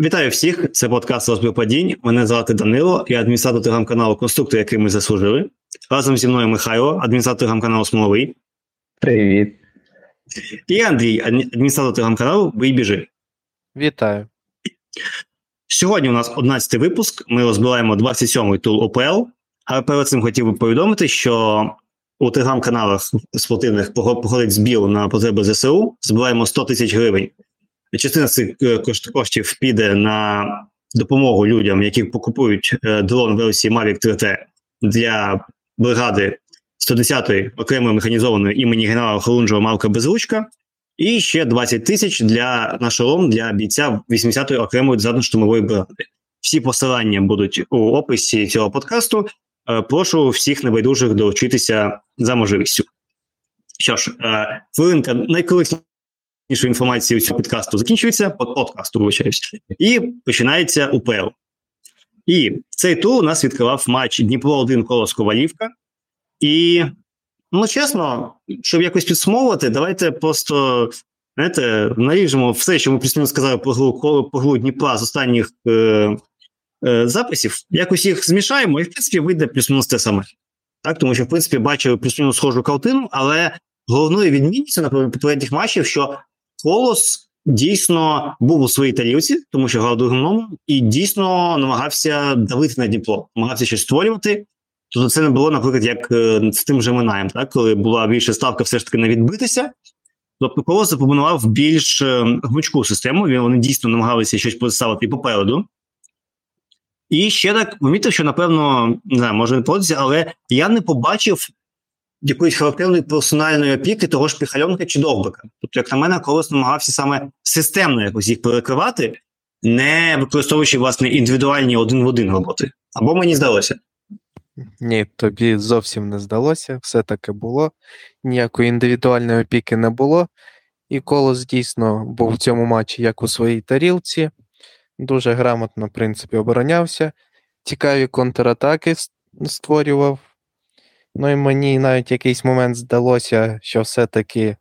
Вітаю всіх! Це подкаст «Розбір падінь». Мене звати Данило, я адміністратор телеграм-каналу Конструктор, який ми заслужили. Разом зі мною Михайло, адміністратор телеграм-каналу Смоловий. Привіт. І Андрій, адміністратор телеграм-каналу Бий біжи. Вітаю. Сьогодні у нас 11-й випуск. Ми розбираємо 27-й тул ОПЛ. Але перед цим хотів би повідомити, що у телеграм-каналах спортивних походить збір на потреби ЗСУ. Збираємо 100 тисяч гривень. Частина цих е, коштів піде на допомогу людям, які покупують е, дрон версії Mavic 3T для бригади 110-ї окремої механізованої імені генерала Холунжого Марка Безручка. І ще 20 тисяч для на шолом для бійця 80-ї окремої десантно-штурмової бригади. Всі посилання будуть у описі цього подкасту. Е, прошу всіх небайдужих долучитися за можливістю. Що ж, хвилинка найкориснішої інформації цього підкасту закінчується, подкасту вибачаюсь, і починається УПЛ. І цей тур у нас відкривав матч Дніпро 1 Колос Ковалівка. І, ну чесно, щоб якось підсумовувати, давайте просто знаєте, наріжемо все, що ми плюс сказали про гру, про гру Дніпра з останніх е, е, записів, якось їх змішаємо, і в принципі вийде плюс-мінус те саме. Так, Тому що, в принципі, бачили плюс-мінус схожу картину, але головною відмінністю на попередніх матчів, що Колос дійсно був у своїй тарілці, тому що грав другим номером, і дійсно намагався давити на Дніпро, намагався щось створювати. Тобто це не було, наприклад, як е, з тим же Минаєм, так коли була більша ставка все ж таки не відбитися. Тобто Колос запропонував більш е, гнучку систему. Вони дійсно намагалися щось поставити попереду. І ще так помітив, що напевно не знаю, може не подобається, але я не побачив якоїсь характерної персональної опіки того ж Піхальонка чи Довбика. Тобто, як на мене, колос намагався саме системно якось їх перекривати, не використовуючи власне індивідуальні один в один роботи. Або мені здалося. Ні, тобі зовсім не здалося, все таки було. Ніякої індивідуальної опіки не було. І колос дійсно був в цьому матчі як у своїй тарілці, дуже грамотно, в принципі, оборонявся. Цікаві контратаки створював. Ну і мені навіть якийсь момент здалося, що все-таки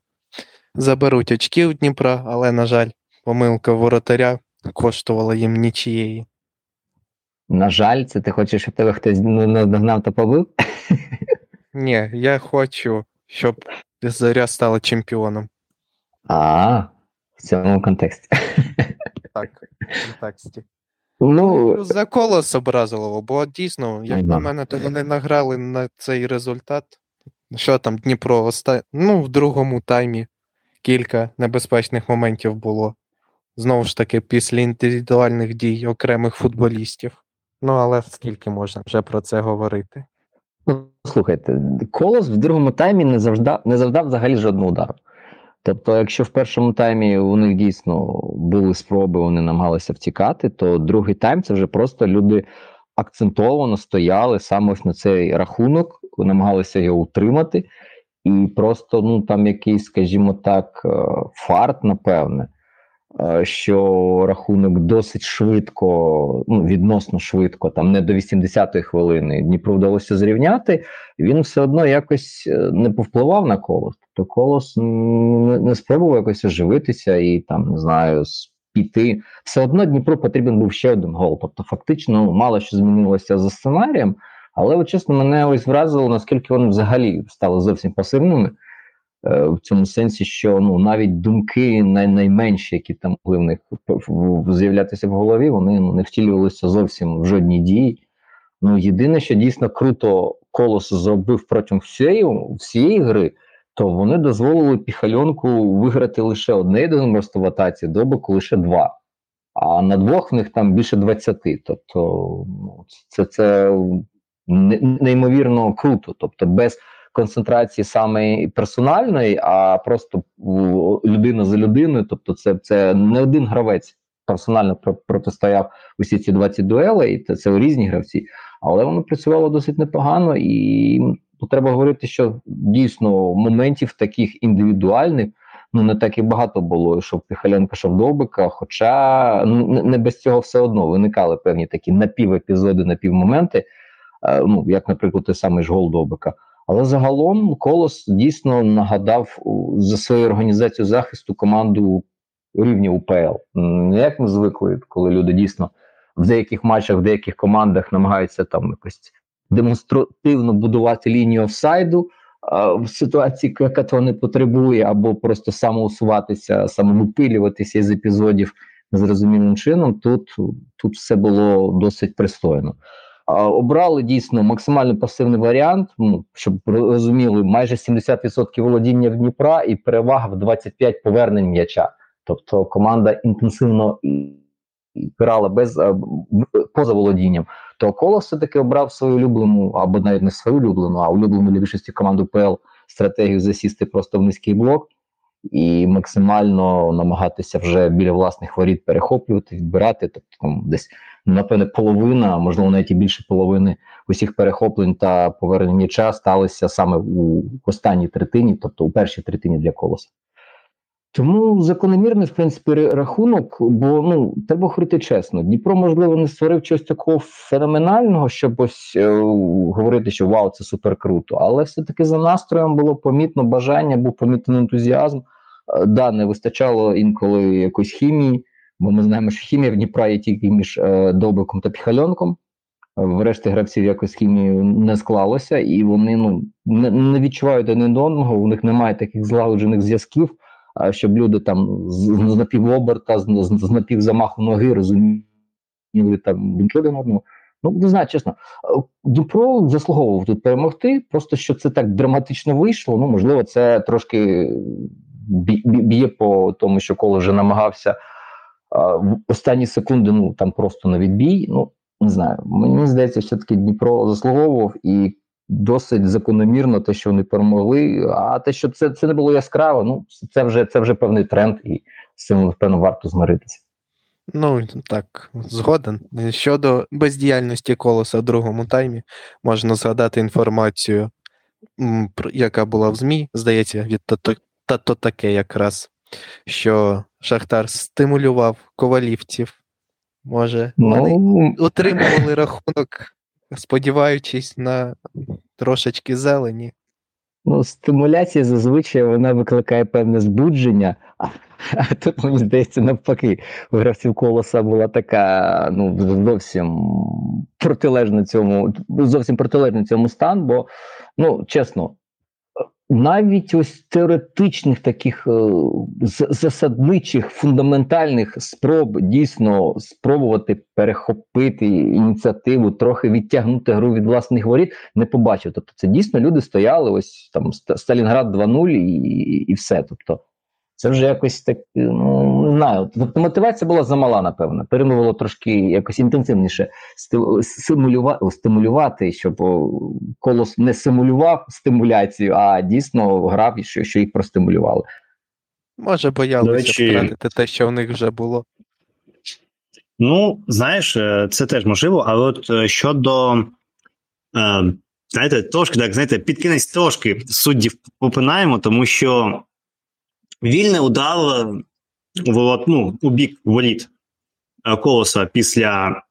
заберуть очки у Дніпра, але, на жаль, помилка воротаря коштувала їм нічієї. На жаль, це ти хочеш, щоб тебе хтось ну, нагнав та побив? Ні, я хочу, щоб Заря стала чемпіоном. А, в цьому контексті. Так, в контексті. Ну, ну, За колос образило, бо дійсно, як на мене, то вони награли на цей результат. Що там, Дніпро оста... ну, в другому таймі кілька небезпечних моментів було. Знову ж таки, після індивідуальних дій окремих футболістів. Ну, але скільки можна вже про це говорити? Ну, слухайте, колос в другому таймі не завжди не завдав взагалі жодного удару. Тобто, якщо в першому таймі у них дійсно були спроби, вони намагалися втікати, то другий тайм це вже просто люди акцентовано стояли саме ось на цей рахунок, намагалися його утримати, і просто ну там якийсь, скажімо так, е, фарт, напевне. Е, що рахунок досить швидко, ну відносно швидко, там не до 80-ї хвилини Дніпру вдалося зрівняти. Він все одно якось е, не повпливав на колос. Тобто колос не, спробував якось оживитися і там не знаю піти. Все одно Дніпру потрібен був ще один гол. Тобто, фактично, мало що змінилося за сценарієм, але от, чесно, мене ось вразило, наскільки вони взагалі стали зовсім пасивними. Е, в цьому сенсі, що ну навіть думки най найменші, які там могли в них з'являтися в голові, вони ну, не втілювалися зовсім в жодній дії. Ну єдине, що дійсно круто колос зробив протягом всієї всієї гри, то вони дозволили піхальонку виграти лише одне єдине просто в атаці, добику лише два. А на двох в них там більше 20. Тобто ну, це це неймовірно круто. Тобто, без концентрації саме персональної, а просто людина за людиною. Тобто, це це не один гравець персонально протистояв усі ці 20 дуелей, і це, різні гравці, але воно працювало досить непогано, і треба говорити, що дійсно моментів таких індивідуальних. Ну, не так і багато було, щоб Піхаленко що в Довбика, хоча ну, не без цього все одно виникали певні такі напівепізоди, напівмоменти, е, ну, як, наприклад, той самий ж гол Довбика. Але загалом колос дійсно нагадав за свою організацію захисту команду рівні УПЛ. Як ми звикли, коли люди дійсно в деяких матчах, в деяких командах намагаються там якось демонстративно будувати лінію офсайду в ситуації, яка того не потребує, або просто самоусуватися, самовипилюватися із епізодів незрозумілим чином. Тут тут все було досить пристойно. Обрали дійсно максимально пасивний варіант, ну, щоб розуміли, майже 70% володіння Дніпра і перевага в 25 повернень м'яча. Тобто команда інтенсивно грала без поза володінням. То коло все-таки обрав свою улюблену, або навіть не свою улюблену, а улюблену для більшості команду ПЛ стратегію засісти просто в низький блок і максимально намагатися вже біля власних воріт перехоплювати, відбирати. Тобто там десь напевне половина, можливо, навіть і більше половини усіх перехоплень та повернень м'яча сталися саме у останній третині, тобто у першій третині для колоса. Тому закономірний, в принципі, рахунок, бо ну треба говорити чесно. Дніпро, можливо, не створив чогось такого феноменального, щоб ось е, говорити, що вау, це супер круто. Але все-таки за настроєм було помітно бажання, був помітний ентузіазм. Е, да, не вистачало інколи якоїсь хімії, бо ми знаємо, що хімія в Дніпра є тільки між е, Довбиком та Піхальонком. Врешті гравців якось хімію не склалося, і вони ну не, не відчувають один одного, у них немає таких злагоджених зв'язків щоб люди там з, з напівоберта, з, з, з напівзамаху ноги розуміли там один одного. Ну, не знаю, чесно, Дніпро заслуговував тут перемогти. Просто що це так драматично вийшло. Ну, можливо, це трошки б'є по тому, що коли вже намагався а, в останні секунди, ну там просто на відбій. Ну не знаю. Мені здається, що таки Дніпро заслуговував і досить закономірно те, що вони перемогли. А те, що це це не було яскраво, ну це вже це вже певний тренд, і з цим напевно варто змиритися. Ну так, згоден. Щодо бездіяльності колоса в другому таймі, можна згадати інформацію, яка була в ЗМІ, здається, від та то таке якраз, що Шахтар стимулював ковалівців. Може, ну... вони отримували рахунок сподіваючись на трошечки зелені. Ну, стимуляція зазвичай вона викликає певне збудження, а, а тут, мені здається, навпаки, у гравців колоса була така, ну, зовсім протилежна цьому, зовсім протилежна цьому стан, бо, ну, чесно, навіть ось теоретичних таких е, засадничих фундаментальних спроб дійсно спробувати перехопити ініціативу, трохи відтягнути гру від власних воріт, не побачив. Тобто, це дійсно люди стояли. Ось там Сталінград 2-0 і, і все. Тобто, це вже якось так, ну не знаю. Тобто мотивація була замала, напевно. Перемовило трошки якось інтенсивніше стимулювати, стимулювати, щоб колос не симулював стимуляцію, а дійсно грав, що що їх простимулювали. Може, боялися речі... втратити те, що в них вже було. Ну, знаєш, е, це теж можливо, але от е, щодо. Е, знаєте, трошки так, знаєте, під кінець трошки суддів попинаємо, тому що Вільний удар в, ну, у бік воріт е, колоса після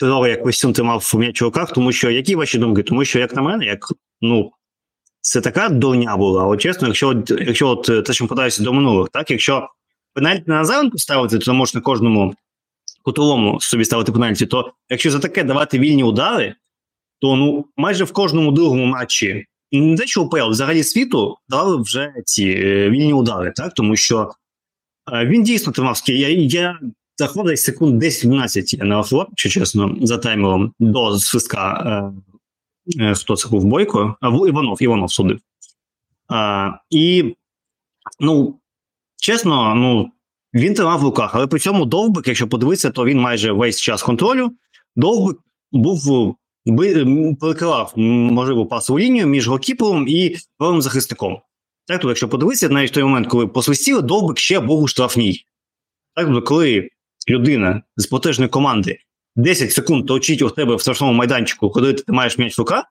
того, як Весюн тримав м'яч у руках, тому що які ваші думки? Тому що, як на мене, як ну це така дурня була, але чесно, якщо якщо от те, що подаюся до минулих, так? Якщо пенальті на Назаренко ставити, то можна кожному кутовому собі ставити пенальті, то якщо за таке давати вільні удари, то ну майже в кожному другому матчі не те, що УПЛ, взагалі світу дали вже ці е, вільні удари, так? Тому що е, він дійсно тримав Я я десь секунд 10-12 я не рахував, чи чесно, за таймером до свистка. Е, е, хто це був Бойко? А, Іванов, Іванов судив. А, І ну, чесно, ну. Він тримав в руках, але при цьому довбик, якщо подивитися, то він майже весь час контролю. Довбик був перекривав можливо пасову лінію між голкіпером і правим захисником. Так, то, якщо подивитися, навіть в той момент, коли посвистіли, довбик ще був у штрафній. Так, то, коли людина з протежної команди 10 секунд точить у тебе в страшному майданчику, коли ти маєш м'яч в руках,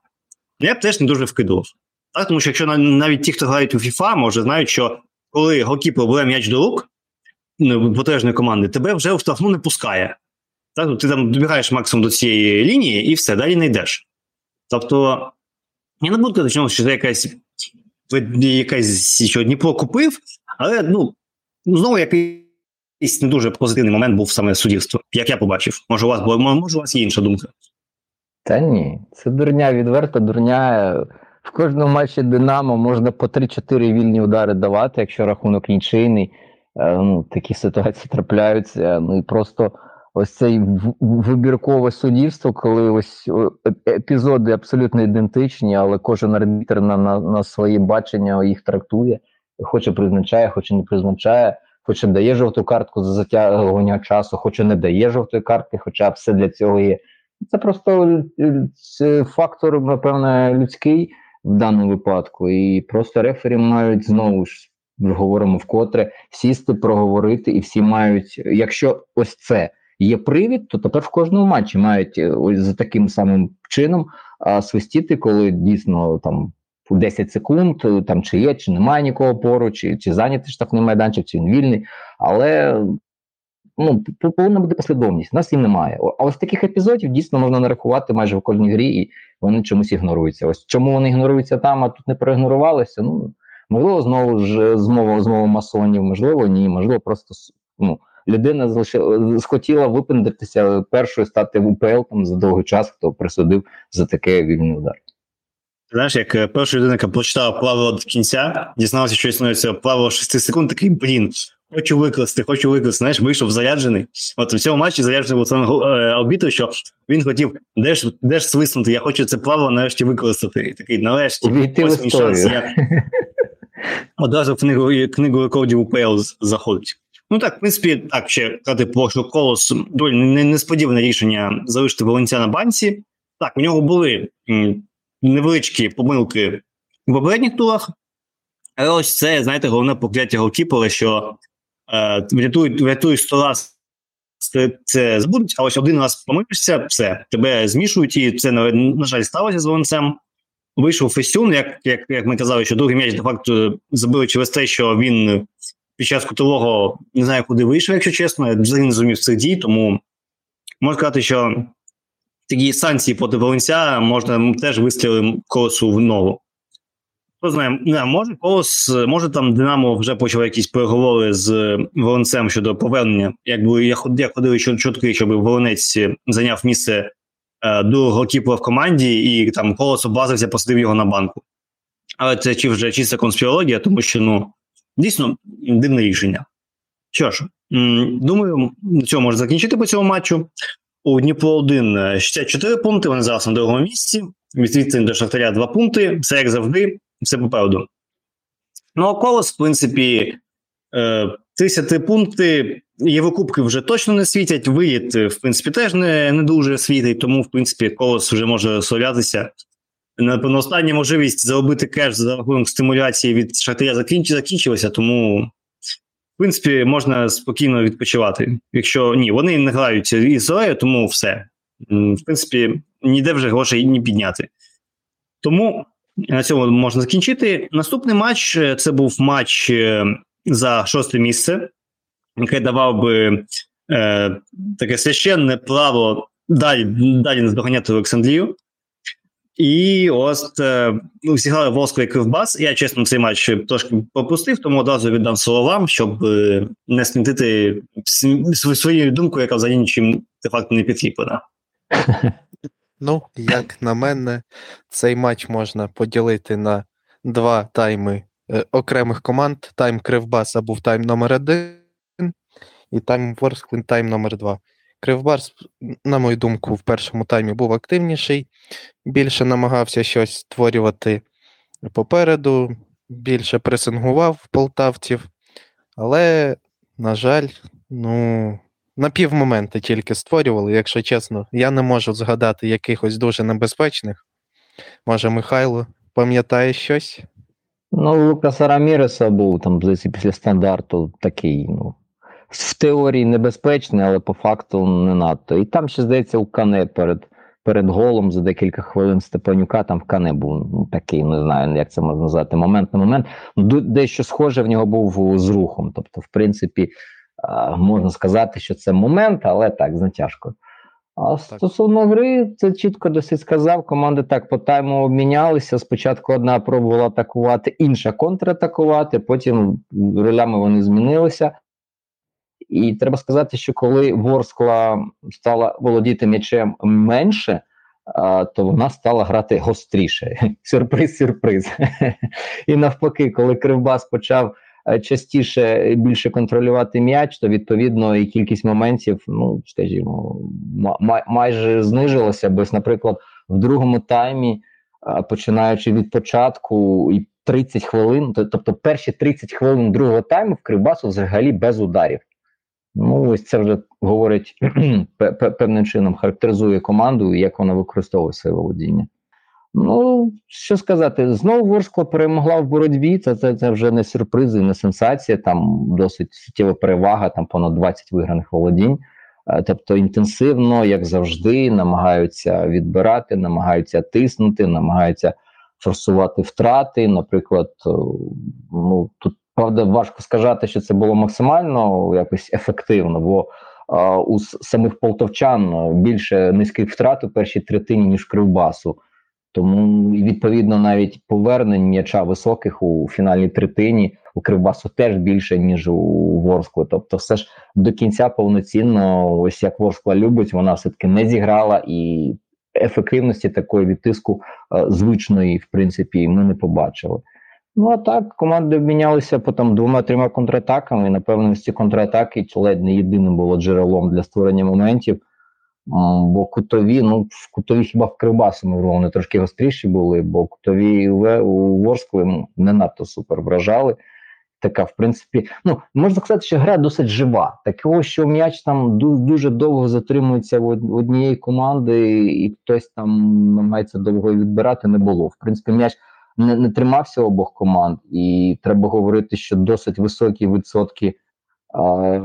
я б теж не дуже вкидував. Так, Тому що якщо навіть ті, хто грають у FIFA, може знають, що коли голкіпер бере м'яч до рук ну, протежної команди, тебе вже в штрафну не пускає. Так, Ти там добігаєш максимум до цієї лінії і все, далі не йдеш. Тобто, я не буду казати, що це якась якась що Дніпро купив, але ну, знову, як і не дуже позитивний момент був саме суддівство, як я побачив. Може, у вас було, може, у вас є інша думка. Та ні, це дурня, відверта дурня. В кожному матчі Динамо можна по 3-4 вільні удари давати, якщо рахунок нічийний. Е, ну, Такі ситуації трапляються. Ну і просто ось цей вибіркове суддівство, коли ось епізоди абсолютно ідентичні, але кожен арбітр на, на, на своє бачення їх трактує, хоче призначає, хоче не призначає. Хоче дає жовту картку за затягування часу, хоче не дає жовтої картки, хоча все для цього є. Це просто фактор, напевне, людський в даному випадку. І просто рефері мають знову ж говоримо вкотре сісти, проговорити, і всі мають, якщо ось це є привід, то тепер в кожному матчі мають е, ось за таким самим чином свистіти, коли дійсно там. 10 секунд, е, там чи є, чи немає нікого поруч, чи, чи зайнятий штрафний майданчик, чи він вільний. Але ну, повинна бути послідовність. Нас її немає. А ось таких епізодів дійсно можна нарахувати майже в кожній грі, і вони чомусь ігноруються. Ось чому вони ігноруються там, а тут не проігнорувалися. Ну можливо, знову ж змова змова масонів, можливо, ні, можливо, просто ну. Людина залишила схотіла випендитися першою стати в УПЛ там за довгий час, хто присудив за таке вільний удар. Знаєш, як е, перша людина, яка прочитала правило до кінця, дізнався, що існує це правило 6 секунд, такий блін, хочу викласти, хочу викласти. Знаєш, вийшов заряджений. От в цьому матчі заряджений Олександр е, обітив, що він хотів де ж, де ж свиснути, я хочу це право нарешті використати. Такий, нарешті, ось мій шанс. Я... Одразу в книгу книгу рекордів УПЛ заходить. Ну так, в принципі, так ще казати про що колос доволі несподіване рішення залишити Волонця на банці. Так, у нього були невеличкі помилки в попередніх турах, але ось це, знаєте, головне покляття голкіпера, що е, врятують, врятують 100 раз це збудуть, а ось один раз помилишся, все, тебе змішують, і це, на, на жаль, сталося з Волонцем. Вийшов Фесюн, як як, як ми казали, що другий м'яч де-факто забили через те, що він під час кутового не знаю, куди вийшов, якщо чесно, я взагалі не зрозумів цих дій, тому можна сказати, що такі санкції проти Волинця можна теж вистрілити колосу в ногу. Хто знає, не, може колос, може там Динамо вже почав якісь переговори з Волонцем щодо повернення. Якби я ходив, ходили чутки, щоб Волонець зайняв місце е, другого кіпера в команді, і там колос облазився, посадив його на банку. Але це чи вже чиста конспірологія, тому що ну дійсно дивне рішення. Що ж, думаю, на можна закінчити по цьому матчу. У Дніпро 1 64 пункти. Вони зараз на другому місці. Відповідно до Шахтаря 2 пункти. Все як завжди, все попереду. Ну, а колос, в принципі, 33 е, пункти. Єврокубки вже точно не світять. Виїд, в принципі, теж не не дуже світить, тому, в принципі, колос вже може розслаблятися. Напевно, остання можливість заробити кеш за рахунок стимуляції від Шахтаря закінчилася, тому в принципі, можна спокійно відпочивати. Якщо ні, вони не грають із Зорею, тому все. В принципі, ніде вже грошей не підняти. Тому на цьому можна закінчити. Наступний матч е, це був матч е, за шосте місце, який давав би е, таке священне право далі далі наздоганяти Олександрію. І ось е, ну, зіграли Волско і Кривбас. Я чесно цей матч трошки пропустив, тому одразу віддам слово вам, щоб е, не смітити свою думку, яка взагалі нічим де факто не підкріплена. Ну, як на мене, цей матч можна поділити на два тайми е, окремих команд: тайм Кривбаса був тайм номер один, і тайм Ворсклин тайм номер два. Кривбас, на мою думку, в першому таймі був активніший, більше намагався щось створювати попереду, більше пресингував полтавців, але, на жаль, ну, на півмоменти тільки створювали, якщо чесно, я не можу згадати якихось дуже небезпечних. Може, Михайло пам'ятає щось? Ну, Лукаса Раміреса був там після стандарту такий, ну в теорії небезпечний, але по факту не надто. І там ще здається у Кане перед перед голом за декілька хвилин Степанюка там в Кане був ну, такий, не знаю, як це можна назвати, момент на момент. Ну, дещо схоже в нього був з рухом. Тобто, в принципі, можна сказати, що це момент, але так, з натяжкою. А стосовно гри, це чітко досить сказав. Команди так по тайму обмінялися. Спочатку одна пробувала атакувати, інша контратакувати, потім ролями вони змінилися. І треба сказати, що коли Ворскла стала володіти м'ячем менше, то вона стала грати гостріше. Сюрприз, сюрприз. І навпаки, коли Кривбас почав е, частіше більше контролювати м'яч, то відповідно і кількість моментів, ну скажімо, май майже знижилася. Бо, наприклад, в другому таймі, починаючи від початку і 30 хвилин, тобто перші 30 хвилин другого тайму в Кривбасу взагалі без ударів. Ну, ось це вже говорить певним чином, характеризує команду, як вона використовує своє володіння. Ну, що сказати, знову Ворскла перемогла в боротьбі. Це це, це вже не сюрприз і не сенсація. Там досить суттєва перевага, там понад 20 виграних володінь. Е, тобто інтенсивно, як завжди, намагаються відбирати, намагаються тиснути, намагаються форсувати втрати. Наприклад, е, ну тут правда важко сказати, що це було максимально якось ефективно, бо а, у самих полтовчан більше низьких втрат у першій третині ніж кривбасу. Тому відповідно навіть повернень м'яча високих у фінальній третині у Кривбасу теж більше ніж у Ворскли. Тобто, все ж до кінця повноцінно, ось як Ворскла любить, вона все таки не зіграла і ефективності такої відтиску е, звичної, в принципі, ми не побачили. Ну а так, команди обмінялися потім двома-трьома контратаками. Напевно, ці контратаки ледь не єдиним було джерелом для створення моментів. Бо кутові, ну в кутові хіба в Кривбасу вони трошки гостріші були, бо кутові у Ворскли не надто супер вражали. Така, в принципі, ну можна сказати, що гра досить жива. Такого, що м'яч там дуже довго затримується в однієї команди, і хтось там намагається довго відбирати, не було. В принципі, м'яч не, не тримався обох команд, і треба говорити, що досить високі відсотки а,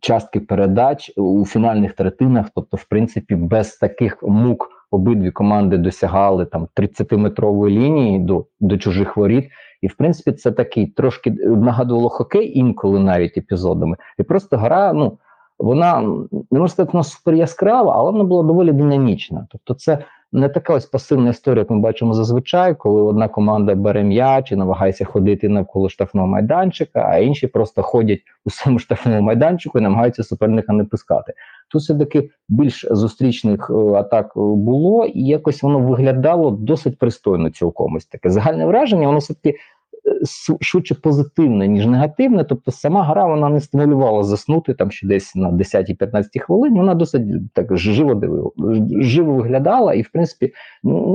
частки передач у фінальних третинах. Тобто, в принципі, без таких мук обидві команди досягали там 30-метрової лінії до, до чужих воріт. І в принципі, це такий трошки нагадувало хокей інколи навіть епізодами, і просто гра, ну. Вона не можна сказати, вона супер яскрава, але вона була доволі динамічна. Тобто, це не така ось пасивна історія, як ми бачимо зазвичай, коли одна команда бере м'яч і намагається ходити навколо штрафного майданчика, а інші просто ходять у самому штрафному майданчику і намагаються суперника не пускати. Тут все таки більш зустрічних е, атак було, і якось воно виглядало досить пристойно цілком ось таке загальне враження. Воно все таки швидше позитивне, ніж негативне. Тобто сама гра вона не стимулювала заснути там ще десь на 10-15 хвилині. Вона досить так живо дивила, живо виглядала, і в принципі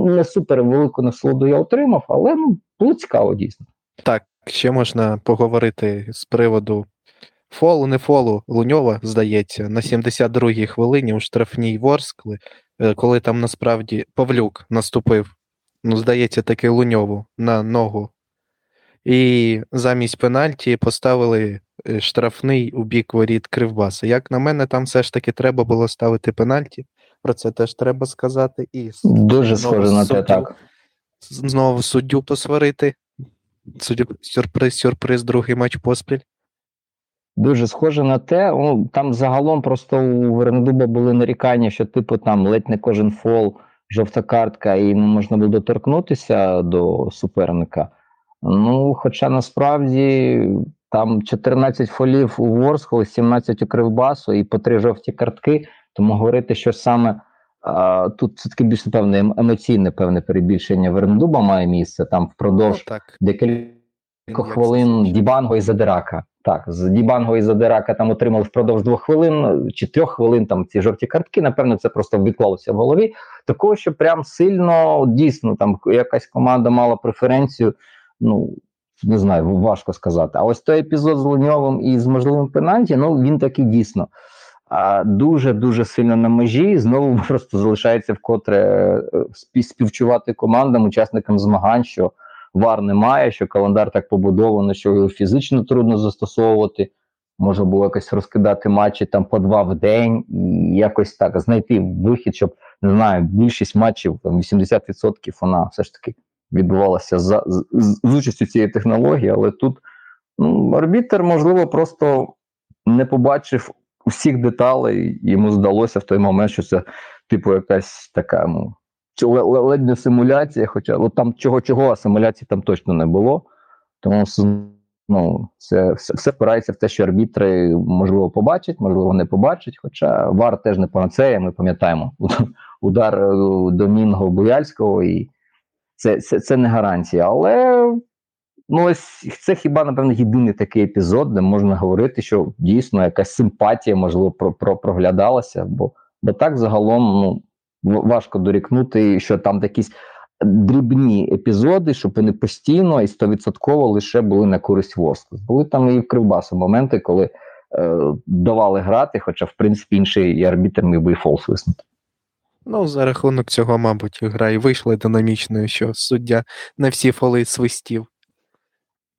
не супер велику насолоду я отримав, але ну було цікаво дійсно. Так, ще можна поговорити з приводу. Фолу, не фолу Луньова, здається, на 72-й хвилині у штрафній Ворскли, е, коли там насправді Павлюк наступив, ну, здається, таки Луньову на ногу і замість пенальті поставили е, штрафний у бік воріт Кривбаса. Як на мене, там все ж таки треба було ставити пенальті. Про це теж треба сказати. І Дуже схоже на те, так. Знову суддю посварити. Суддю, сюрприз, сюрприз, другий матч поспіль. Дуже схоже на те. Ну, Там загалом просто у Вернедуба були нарікання, що, типу, там ледь не кожен фол, жовта картка, і не можна було доторкнутися до суперника. Ну, хоча насправді там 14 фолів у Ворсхолі, 17 у Кривбасу і по три жовті картки, тому говорити, що саме а, тут все таки більш певне ем, емоційне певне перебільшення Верндуба має місце там впродовж ну, декілька хвилин Дібанго і Задирака. Так, з Дібанго і Задирака там отримали впродовж двох хвилин чи трьох хвилин там ці жовті картки. Напевно, це просто відклалося в голові. Такого, що прям сильно дійсно там якась команда мала преференцію ну не знаю, важко сказати. А ось той епізод з Луньовим і з можливим пенальті, ну він таки дійсно дуже дуже сильно на межі. Знову просто залишається вкотре е, співчувати командам, учасникам змагань, що вар немає, що календар так побудовано, що його фізично трудно застосовувати. Може було якось розкидати матчі там по два в день і якось так знайти вихід, щоб не знаю, більшість матчів, там 80% вона все ж таки відбувалася за з, з участю цієї технології, але тут ну, арбітер, можливо, просто не побачив усіх деталей, йому здалося в той момент, що це, типу, якась така, ну, ледь не симуляція, хоча от там чого-чого, а симуляції там точно не було. Тому Ну, це все все впирається в те, що арбітри можливо побачать, можливо, не побачать. Хоча вар теж не панацея, ми пам'ятаємо удар е, Домінго Буяльського, і це це, це не гарантія. Але ну, ось це хіба, напевно, єдиний такий епізод, де можна говорити, що дійсно якась симпатія, можливо, про, про, проглядалася. Бо бо так загалом ну, важко дорікнути, що там якісь дрібні епізоди, щоб вони постійно і стовідсотково лише були на користь Ворскли. Були там і в Кривбасу моменти, коли е, давали грати, хоча, в принципі, інший арбітр міг би і фолс виснути. Ну, за рахунок цього, мабуть, гра і вийшла динамічною, що суддя на всі фоли свистів.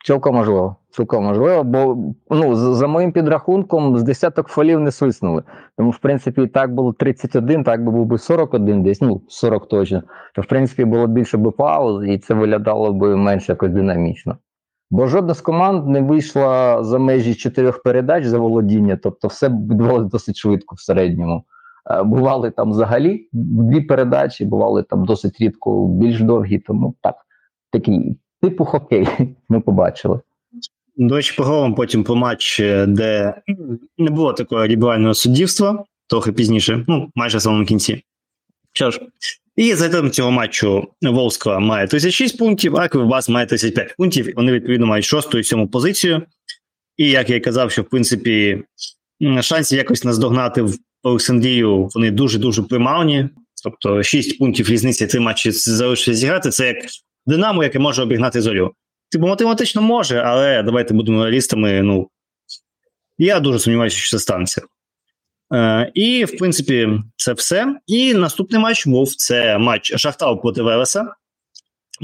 Цілком можливо. Цілком можливо, бо ну, за моїм підрахунком з десяток фолів не свиснули. Тому, в принципі, так було 31, так би був би 41, десь, ну, 40 точно. То, в принципі, було більше би пауз, і це виглядало б менш якось динамічно. Бо жодна з команд не вийшла за межі чотирьох передач за володіння, тобто все відбувалося досить швидко в середньому. Е, бували там взагалі дві передачі, бували там досить рідко більш довгі, тому так, такий типу хокей ми побачили. До речі, поговоримо потім про матч, е, де не було такого ліберального суддівства, трохи пізніше, ну, майже в самому кінці. Що ж, і за тим цього матчу Волскова має 36 пунктів, а Кривбас має 35 пунктів. Вони, відповідно, мають шосту і сьому позицію. І як я казав, що в принципі шансів якось наздогнати в Олександрію вони дуже-дуже примарні. Тобто 6 пунктів різниці три матчі залишиться зіграти. Це як Динамо, яке може обігнати зорю. Типу, математично може, але давайте будемо реалістами. Ну я дуже сумніваюся, що це станеться. Е, І, в принципі, це все. І наступний матч був це матч Шахтал проти Велеса.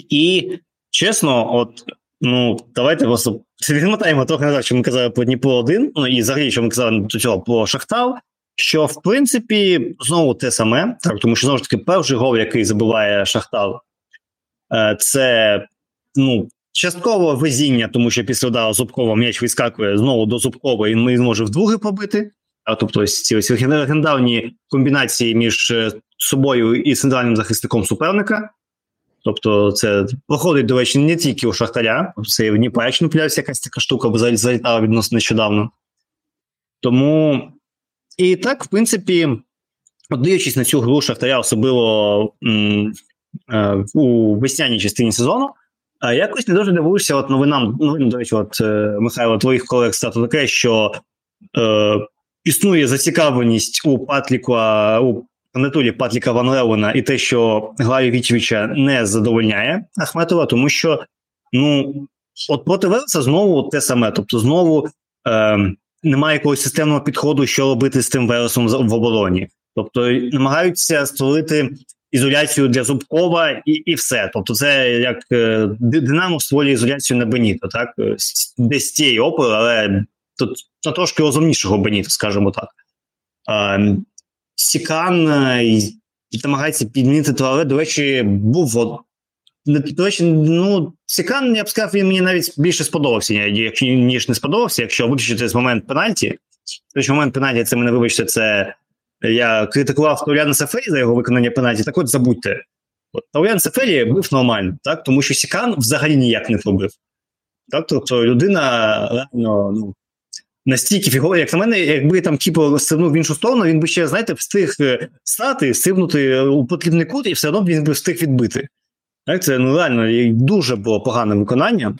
І чесно, от ну давайте просто відмотаємо трохи назад, що ми казали про Дніпро 1, ну і взагалі, що ми казали до цього про Шахтал. Що в принципі знову те саме, так тому що знову ж таки перший гол, який забиває Шахтал, е, це ну Частково везіння, тому що після удару Зубкова м'яч вискакує знову до Зубкова, і він може вдруге побити. А тобто ці ось легендарні комбінації між е, собою і центральним захисником суперника. Тобто, це проходить, до речі, не тільки у Шахтаря, це і в Дніпречну пляється якась така штука, бо залітала відносно нещодавно. Тому і так, в принципі, дивлячись на цю гру Шахтаря, особливо м, е, у весняній частині сезону. А якось не дуже дивуюся, от новинам, ну, до речі, от е, Михайло, твоїх колег стало таке, що е, існує зацікавленість у Патліка, у Анатолі Патліка Ван Леона і те, що Главі Вічевича не задовольняє Ахметова, тому що ну, от проти Велеса знову те саме. Тобто, знову е, немає якогось системного підходу, що робити з тим Велесом в обороні. Тобто намагаються створити ізоляцію для Зубкова і і все. Тобто, це як е, Динамо створює ізоляцію на Беніто, так е, десь з цієї опери, але тут на трошки розумнішого Беніто, скажімо так. Е, Сікан намагається підмінити туалет. До речі, був до речі, ну Сікан, я б сказав, він мені навіть більше сподобався, ніж не сподобався, якщо виключити з момент пенальті. Тому момент пенальті, це мене вибачте, це я критикував Тауляна Сафері за його виконання пенальті, так от забудьте. От, Таулян Сафері бив нормально, так? тому що Сікан взагалі ніяк не пробив. Так? Тобто людина реально ну, настільки фігова, як на мене, якби там Кіпо стрибнув в іншу сторону, він би ще, знаєте, встиг е, стати, стрибнути у потрібний кут, і все одно він би встиг відбити. Так? Це ну, реально дуже було погане виконання.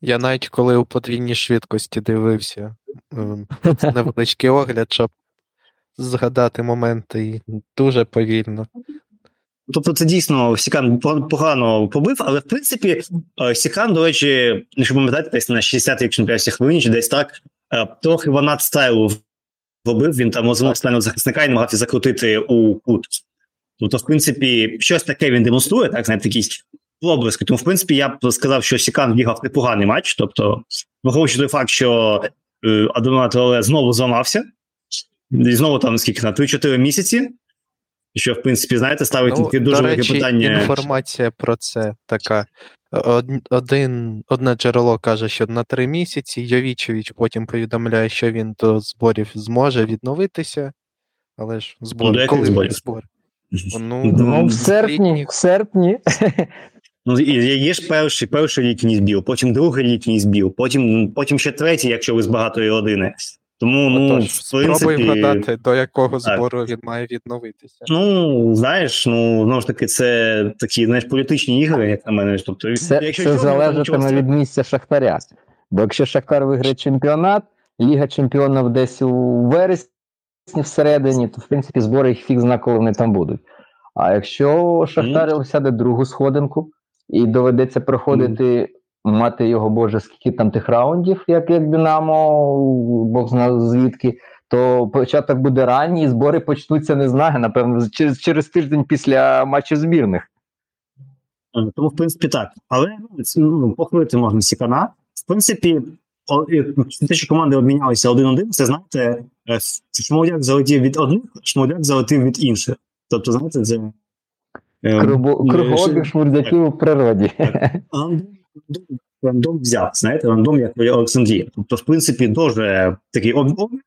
Я навіть коли у подвійній швидкості дивився ем, невеличкий огляд, щоб згадати моменти і дуже повільно. Тобто, це дійсно Сікан погано побив, але в принципі е, Сікан, до речі, якщо пам'ятаєте, десь на 60-й чемпіонаті хвилині, чи десь так, е, трохи вона стайлу вбив, він там розвинув стального захисника і намагався закрутити у кут. Тобто, в принципі, щось таке він демонструє, так, знаєте, якісь проблиски. Тому, в принципі, я б сказав, що Сікан вігав непоганий матч. Тобто, враховуючи той факт, що е, Адонат знову зламався, і знову там скільки на 3-4 місяці. Що, в принципі, знаєте, ставить ну, дуже велике питання. Інформація про це така. Один, Одне джерело каже, що на три місяці. Йовічевич потім повідомляє, що він до зборів зможе відновитися. Але ж збори, ну, коли зборів? збори? Ну, ну, в серпні. В серпні. Ну, є ж перший перший літній збіл, потім другий літній збіл, потім потім ще третій, якщо ви з багатої родини. Тому, ну, Отож, в принципі, спробуємо гадати, до якого так. збору він має відновитися. Ну, знаєш, ну знову ж таки, це такі знаєш, політичні ігри, як на мене. Тобто, Це, якщо це чого, залежатиме від місця Шахтаря. Бо якщо Шахтар виграє чемпіонат, Ліга чемпіонів десь у вересні всередині, то в принципі збори їх фіг зна, коли вони там будуть. А якщо Шахтар сяде другу сходинку і доведеться проходити, мати його Боже, скільки там тих раундів, як, як Динамо, Бог зна звідки, то початок буде ранній, і збори почнуться, не знаю, напевно, через, через тиждень після матчів збірних. Е, Тому, в принципі, так. Але ну, ну, похвалити можна Сікана. В принципі, о- те, що команди обмінялися один-один, це знаєте, е, Шмовляк залетів від одних, Шмовляк залетів від інших. Тобто, знаєте, це. е, кругообіг шмурдяків у природі. рандом, взяв, знаєте, рандом як Олександрія. Тобто, в принципі, дуже такий обмін.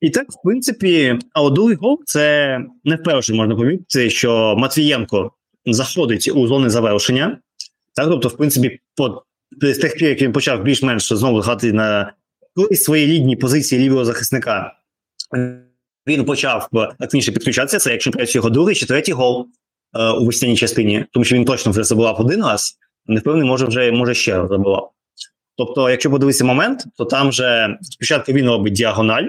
І так, в принципі, а другий гол це не вперше можна помітити, що Матвієнко заходить у зони завершення. Так, тобто, в принципі, по, з тих пір, як він почав більш-менш знову грати на користь своїй рідній позиції лівого захисника, він почав е, активніше підключатися. Це якщо працює його другий чи третій гол е, у весняній частині, тому що він точно вже забував один раз, не впевнений, може вже може ще раз забував. Тобто, якщо подивитися момент, то там же спочатку він робить діагональ,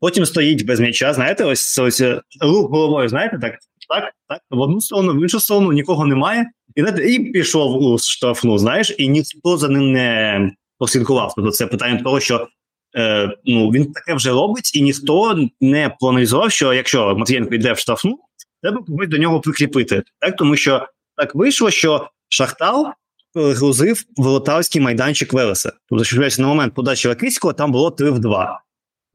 потім стоїть без м'яча. Знаєте, ось ось е, рух головою, знаєте, так, так, так, в одну сторону, в іншу сторону нікого немає, і знаєте, і пішов у штрафну, знаєш, і ніхто за ним не послідкував. Тобто, це питання того, що е, ну він таке вже робить, і ніхто не проаналізував, що якщо Матвієнко йде в штрафну, треба когось до нього прикріпити. Так, тому що так вийшло, що Шахтал грузив волотарський майданчик Велеса. Тобто, що на момент подачі Лакицького там було 3 в 2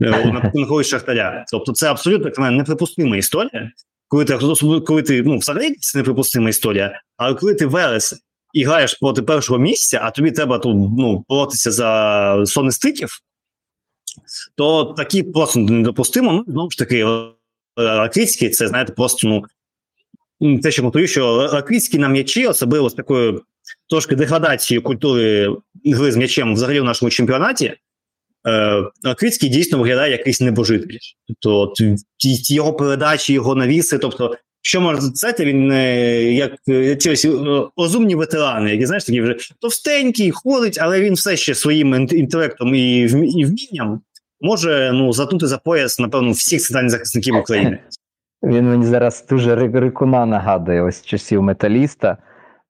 е, на підтримку Шахтаря. Тобто, це абсолютно як мене, неприпустима історія. Коли ти коли ти ну взагалі це неприпустима історія, але коли ти Велес і граєш проти першого місця, а тобі треба тут ну боротися за сонестиків, то такі просто недопустимо. Ну знову ж таки, Лакицький, це знаєте, просто ну те, що мотивую, що Лакицький на м'ячі, особливо з такою трошки деградацією культури гри з м'ячем взагалі в нашому чемпіонаті. Е, Лакицький дійсно виглядає якийсь небожитель. Тобто, його передачі, його навіси. Тобто, що можна сказати, він е, як е, ці ось, е, розумні ветерани, які знаєш, такі вже товстенький, ходить, але він все ще своїм інтелектом і, вмінням може ну, затнути за пояс, напевно, всіх центральних захисників України. Він мені зараз дуже Ри- Рикуна нагадує ось часів металіста,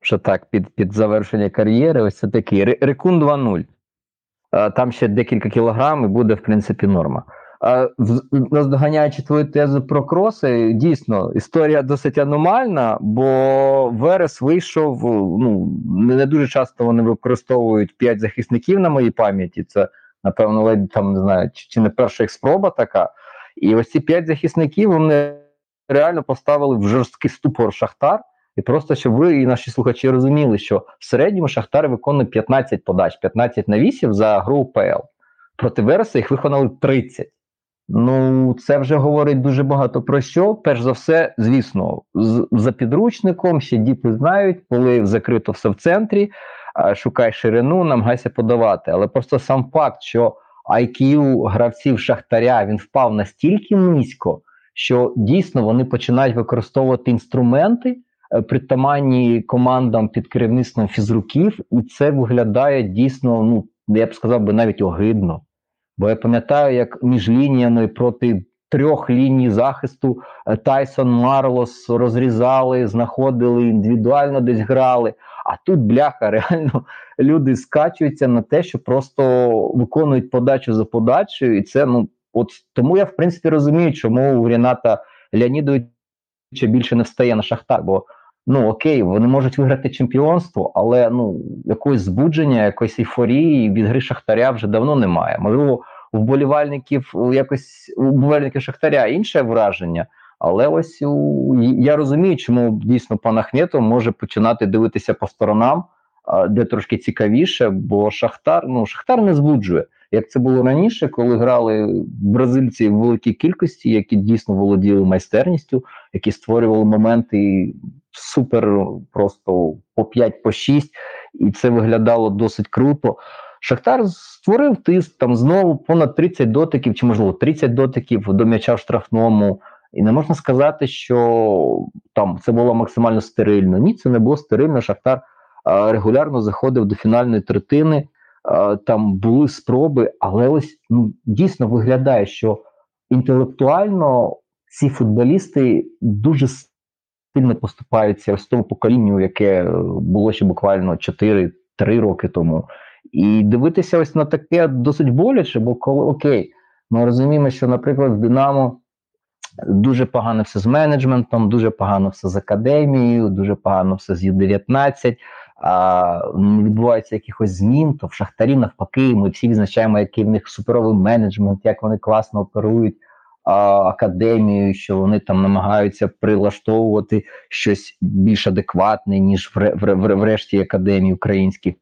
що так, під, під завершення кар'єри, ось це такий Рикун 2.0. А, Там ще декілька кілограм і буде, в принципі, норма. Наздоганяючи твою тезу про кроси, дійсно, історія досить аномальна, бо Верес вийшов. Ну, не дуже часто вони використовують п'ять захисників на моїй пам'яті. Це, напевно, ледь там не знаю, чи, чи не перша їх спроба така. І ось ці п'ять захисників вони реально поставили в жорсткий ступор Шахтар. І просто щоб ви і наші слухачі розуміли, що в середньому Шахтар виконує 15 подач, 15 навісів за гру ПЛ. Проти Вереса їх виконали 30. Ну, це вже говорить дуже багато про що. Перш за все, звісно, з, за підручником ще діти знають, коли закрито все в центрі, шукай ширину, намагайся подавати. Але просто сам факт, що IQ гравців Шахтаря він впав настільки низько, що дійсно вони починають використовувати інструменти, е, притаманні командам під керівництвом фізруків, і це виглядає дійсно, ну я б сказав би навіть огидно. Бо я пам'ятаю, як між лініями проти трьох ліній захисту е, Тайсон Марлос розрізали, знаходили, індивідуально десь грали. А тут бляха, реально люди скачуються на те, що просто виконують подачу за подачею, і це ну от тому я в принципі розумію, чому у Ріната Леонідовича більше не встає на шахтар. Бо ну окей, вони можуть виграти чемпіонство, але ну якогось збудження, якоїсь ейфорії від гри Шахтаря вже давно немає. Можливо, у вболівальників якось у вболівальників Шахтаря інше враження. Але ось у, я розумію, чому дійсно пан Ахметов може починати дивитися по сторонам, де трошки цікавіше, бо Шахтар ну Шахтар не збуджує. Як це було раніше, коли грали бразильці в великій кількості, які дійсно володіли майстерністю, які створювали моменти супер просто по 5 по 6, і це виглядало досить круто. Шахтар створив тиск там знову понад 30 дотиків, чи можливо 30 дотиків до м'яча в штрафному. І не можна сказати, що там це було максимально стерильно. Ні, це не було стерильно. Шахтар регулярно заходив до фінальної третини. А, там були спроби, але ось ну, дійсно виглядає, що інтелектуально ці футболісти дуже сильно поступаються з тому поколінню, яке було ще буквально 4-3 роки тому. І дивитися ось на таке досить боляче, бо коли окей, ми розуміємо, що, наприклад, в Динамо дуже погано все з менеджментом, дуже погано все з академією, дуже погано все з Ю-19, а не відбувається якихось змін, то в Шахтарі навпаки, ми всі відзначаємо, який в них суперовий менеджмент, як вони класно оперують а, академію, що вони там намагаються прилаштовувати щось більш адекватне, ніж в, в, в решті академій українських.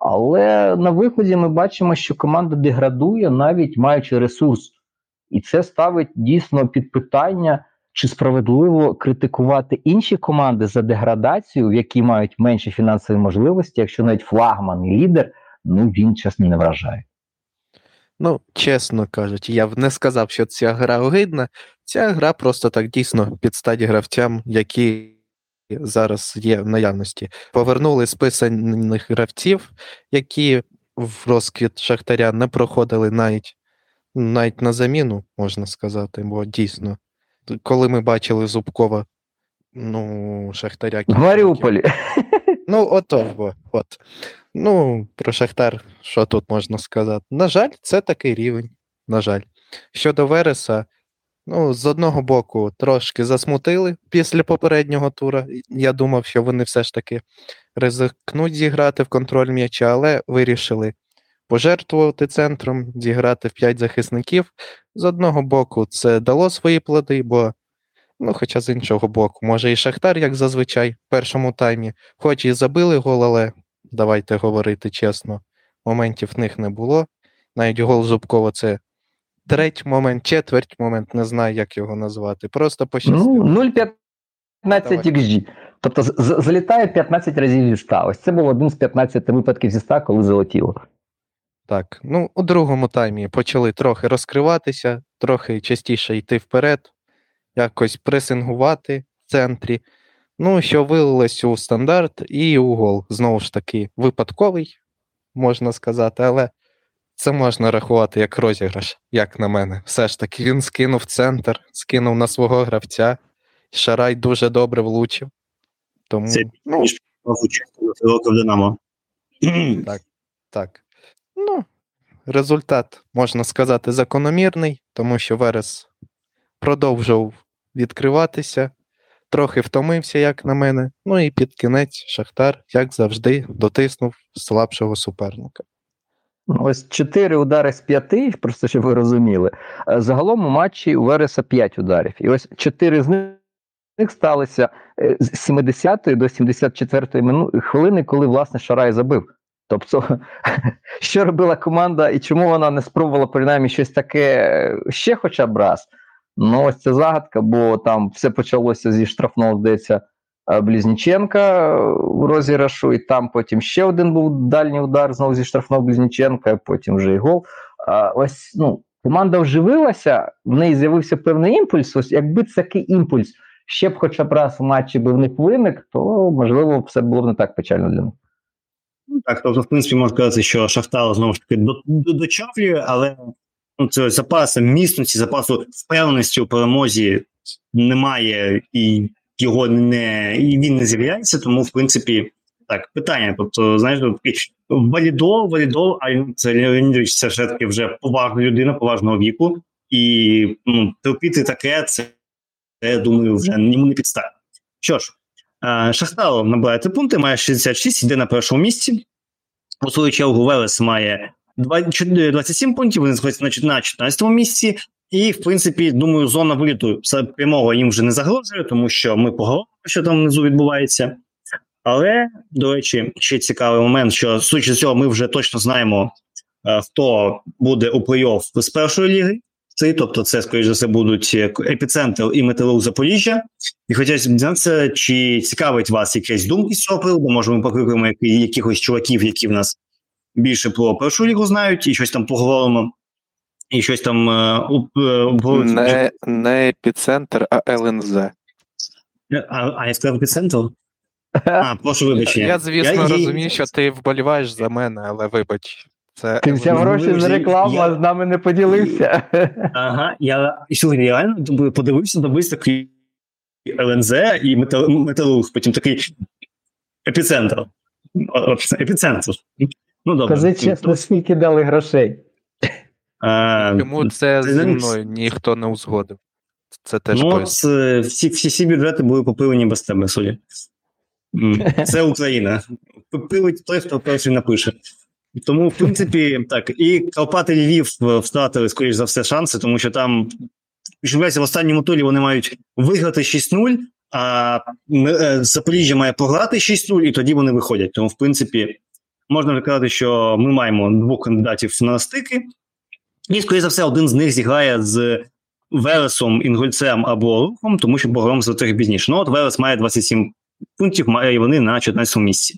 Але на виході ми бачимо, що команда деградує, навіть маючи ресурс, і це ставить дійсно під питання, чи справедливо критикувати інші команди за деградацію, в які мають менші фінансові можливості, якщо навіть флагман і лідер, ну він чесно не вражає. Ну, чесно кажучи, я б не сказав, що ця гра огидна. Ця гра просто так дійсно підстать гравцям, які зараз є в наявності. Повернули списаних гравців, які в розквіт Шахтаря не проходили навіть навіть на заміну, можна сказати, бо дійсно, коли ми бачили Зубкова, ну, Шахтаря. В Маріуполі. Ну, ото, от. Ну, про Шахтар, що тут можна сказати? На жаль, це такий рівень. На жаль. Щодо Вереса, Ну, з одного боку, трошки засмутили після попереднього тура. Я думав, що вони все ж таки ризикнуть зіграти в контроль м'яча, але вирішили пожертвувати центром, зіграти в п'ять захисників. З одного боку, це дало свої плоди, бо, ну, хоча з іншого боку, може і Шахтар, як зазвичай, в першому таймі, хоч і забили гол, але давайте говорити чесно, моментів в них не було. Навіть гол Зубкова це треть момент, четверть момент, не знаю, як його назвати. Просто пощастило. Ну, 0,15 XG. Тобто залітає 15 разів зі 100. Ось це був один з 15 випадків зі 100, коли залетіло. Так, ну у другому таймі почали трохи розкриватися, трохи частіше йти вперед, якось пресингувати в центрі. Ну, що вилилось у стандарт і у гол. Знову ж таки, випадковий, можна сказати, але це можна рахувати як розіграш, як на мене. Все ж таки він скинув центр, скинув на свого гравця, Шарай дуже добре влучив. Тому, Це ну, Динамо. Так, так. Ну, результат, можна сказати, закономірний, тому що Верес продовжував відкриватися, трохи втомився, як на мене. Ну і під кінець Шахтар, як завжди, дотиснув слабшого суперника. Ось 4 удари з 5, просто щоб ви розуміли. Е, загалом у матчі у Вереса 5 ударів. І ось 4 з них сталися е, з 70 до 74 хвилини, коли власне Шарай забив. Тобто, що робила команда і чому вона не спробувала принаймні щось таке е, ще хоча б раз? Ну, ось це загадка, бо там все почалося зі штрафного, здається, Близніченка в розіграшу, і там потім ще один був дальній удар знову зі штрафного Близніченка, потім вже і гол. А, Ось ну, команда вживилася, в неї з'явився певний імпульс. Ось якби такий імпульс ще б хоча б раз в матчі би в них виник, то можливо все було б не так печально для них. Ну, так, тобто, в принципі, можна сказати, що Шахтар знову ж таки дочавлює, але ну, це запасу міцності, запасу впевненості у перемозі немає і його не і він не з'являється, тому в принципі так питання. Тобто, знаєш, валідол, валідол, а це Леонідович це все таки вже поважна людина, поважного віку, і ну, терпіти таке, це я думаю, вже йому не підставить. Що ж, Шахтар набирає три пункти, має 66, йде на першому місці. У свою чергу Велес має 27 пунктів, вони знаходяться на 14 місці. І, в принципі, думаю, зона виліту прямого їм вже не загрожує, тому що ми поговоримо, що там внизу відбувається. Але, до речі, ще цікавий момент, що з цього, ми вже точно знаємо, е, хто буде у плей-офф з першої ліги. Це, тобто, це, скоріш за все, будуть епіцентр і металург Запоріжжя. І хотілося б дізнатися, чи цікавить вас якісь думки з цього приводу, може, ми покликаємо якихось чуваків, які в нас більше про першу лігу знають, і щось там поговоримо, і щось там обговоримо. Не, не епіцентр, а ЛНЗ. А, а я сказав епіцентр? А, прошу вибачення. Я, звісно, я, розумію, що ти вболіваєш за мене, але вибач. Це Ти взяв гроші за рекламу, я... а з нами не поділився. Ага, я сьогодні реально подивився, добився такий ЛНЗ і металург, потім такий епіцентр. Епіцентр. Ну, добре. Кажи чесно, скільки дали грошей. Чому це зі мною ніхто не узгодив? Це теж Ну, це, всі, всі, всі бюджети були попилені без тебе, судді. Це Україна. Пилить той, хто перший напише. Тому, в принципі, так. І Карпати Львів втратили, скоріш за все, шанси, тому що там в останньому турі вони мають виграти 6-0, а е, Запоріжжя має програти 6-0, і тоді вони виходять. Тому, в принципі, можна вже що ми маємо двох кандидатів на стики, і, скоріш за все, один з них зіграє з Вересом, Інгольцем або Рухом, тому що поговоримо за трохи пізніше. Ну, от Верес має 27 пунктів, має вони на 14 місці.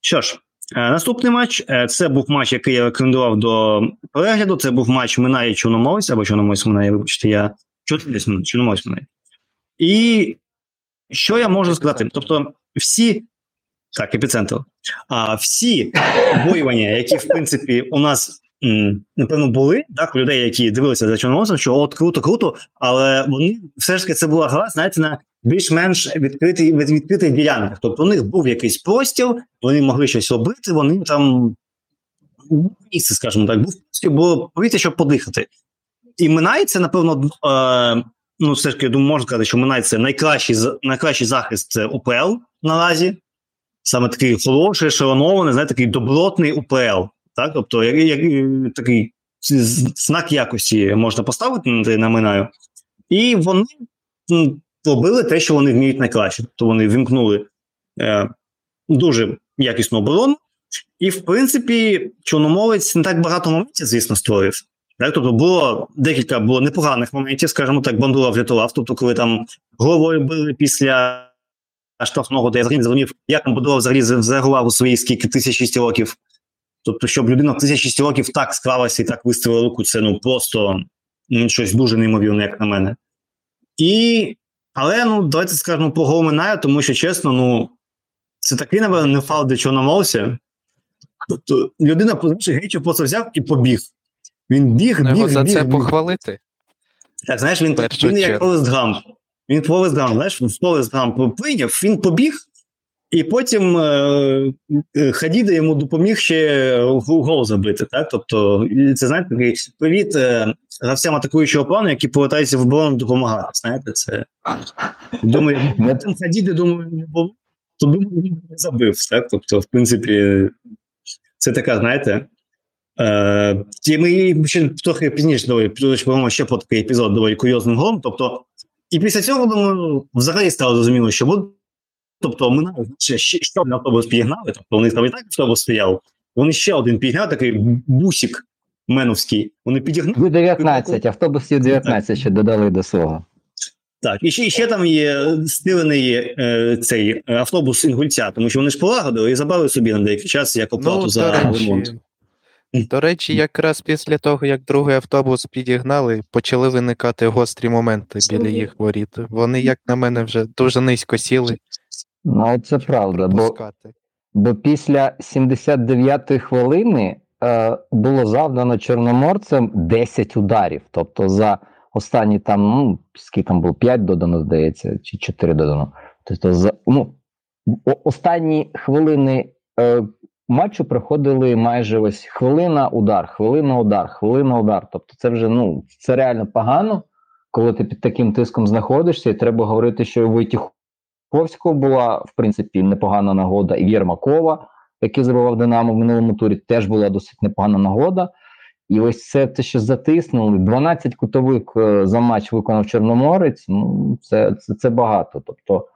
Що ж, е, наступний матч е, це був матч, який я рекомендував до перегляду. Це був матч Минає Чорноморець, або Чорноморець Минає, вибачте, я Чорноморець Минає. І що я можу сказати? Тобто, всі. Так, епіцентр. А всі обоювання, які, в принципі, у нас напевно, були так, людей, які дивилися за Чорноморцем, що от круто, круто, але вони все ж таки це була гра, знаєте, на більш-менш відкритий відкритих ділянках. Тобто у них був якийсь простір, вони могли щось робити, вони там місце, скажімо так, був було повітря, щоб подихати. І це, напевно, е, ну, все ж таки, думаю, можна сказати, що це найкращий найкращий захист ОПЛ наразі. Саме такий хороший, шаронований, знаєте, такий добротний УПЛ. Так? Тобто, як, як такий знак якості можна поставити на Минаю. І вони робили те, що вони вміють найкраще. Тобто вони вимкнули е, дуже якісну оборону, і, в принципі, Чорномовець не так багато моментів, звісно, створив. Так? Тобто було декілька було непоганих моментів, скажімо так, Бандула врятував. Тобто, коли там головою били після штрафного, де я взагалі зрозумів, як там Бандула взагалі зреагував у свої скільки тисяч років. Тобто, щоб людина в 1006 років так склалася і так виставила руку, це ну просто ну, щось дуже неймовірне, як на мене. І, Але ну, давайте скажемо про гол тому що чесно, ну це такий, напевно, не фал до чого намовся. Тобто людина гейчу просто взяв і побіг. Він біг, біг, біг. за це біг. похвалити. Так, знаєш, він він як Форест Гамп. Він Форест Гамп, знаєш, Форест Гамп прийняв, він побіг, і потім е, е, Хадіда йому допоміг ще гол забити. Так? Тобто, це знаєте, такий привіт е, гравцям атакуючого плану, які повертаються в оборону допомагати. Знаєте, це думаю, Хадіди, думаю, не було, то думаю, він не забив. Так? Тобто, в принципі, це така, знаєте. Е, Ми ще трохи пізніше доволі ще про такий епізод доволі курйозним голом. Тобто, і після цього думаю, взагалі стало зрозуміло, що буде. Тобто ми ще, ще на автобус підігнали, тобто вони там і так автобус стояв. Вони ще один підігнали, такий бусик меновський. Вони підігнали. 19, автобусів 19 ще додали до свого. Так, і ще і ще там є стилений е, цей автобус інгульця, тому що вони ж полагодили і забрали собі на деякий час як оплату ну, за ремонт. До речі, якраз після того, як другий автобус підігнали, почали виникати гострі моменти біля їх воріт. Вони, як на мене, вже дуже низько сіли. Ну, це правда, бо бо після 79-ї хвилини е, було завдано Чорноморцем 10 ударів. Тобто за останні там, ну, скільки там було 5 додано, здається, чи 4 додано. Тобто, за ну, останні хвилини е, матчу проходили майже ось хвилина удар, хвилина удар, хвилина удар. Тобто, це вже ну, це реально погано, коли ти під таким тиском знаходишся, і треба говорити, що Войтіх Ковського була, в принципі, непогана нагода, і Єрмакова, який забивав Динамо в минулому турі, теж була досить непогана нагода. І ось це те, що затиснули. 12 кутових е, за матч виконав Чорноморець. Ну, це це, це багато. Тобто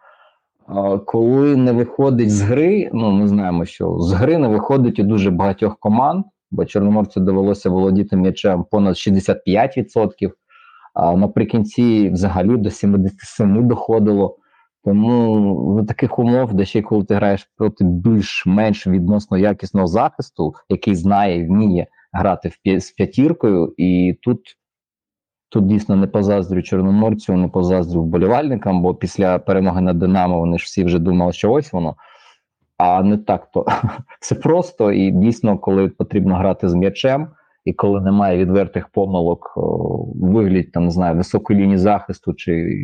коли не виходить з гри, ну ми знаємо, що з гри не виходить у дуже багатьох команд, бо Чорноморцю довелося володіти м'ячем понад 65%, а наприкінці взагалі до 77% доходило. Тому в таких умов, де ще коли ти граєш проти більш-менш відносно якісного захисту, який знає і вміє грати в з п'ятіркою, і тут тут дійсно не позаздрю Чорноморцю, не позаздрю вболівальникам, бо після перемоги над Динамо вони ж всі вже думали, що ось воно. А не так то все просто і дійсно, коли потрібно грати з м'ячем, і коли немає відвертих помилок у вигляді там не знаю високої лінії захисту чи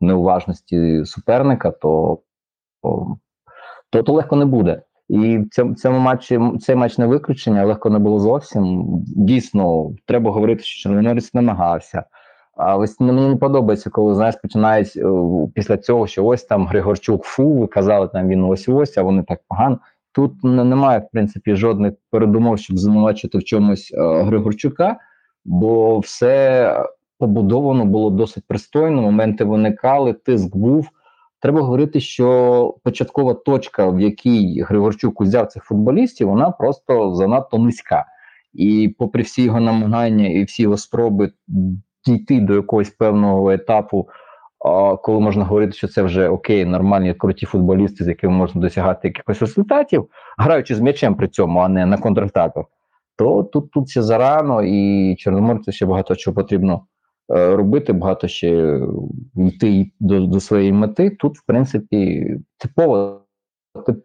неуважності суперника, то то, то легко не буде. І в цьому матчі цей матч не виключення, легко не було зовсім. Дійсно, треба говорити, що Чорноморець намагався. А ось мені не подобається, коли знаєш, починають після цього, що ось там Григорчук фу, ви казали, там він ось ось, а вони так погано. Тут немає, в принципі, жодних передумов, щоб звинувачити в чомусь е, Григорчука, бо все побудовано було досить пристойно. Моменти виникали, тиск був. Треба говорити, що початкова точка, в якій Григорчук узяв цих футболістів, вона просто занадто низька. І, попри всі його намагання і всі його спроби дійти до якогось певного етапу, коли можна говорити, що це вже окей, нормальні круті футболісти, з якими можна досягати якихось результатів, граючи з м'ячем при цьому, а не на контратаках, то тут тут ще зарано, і Чорноморцю ще багато чого потрібно е, робити, багато ще йти до, до своєї мети. Тут, в принципі, типово.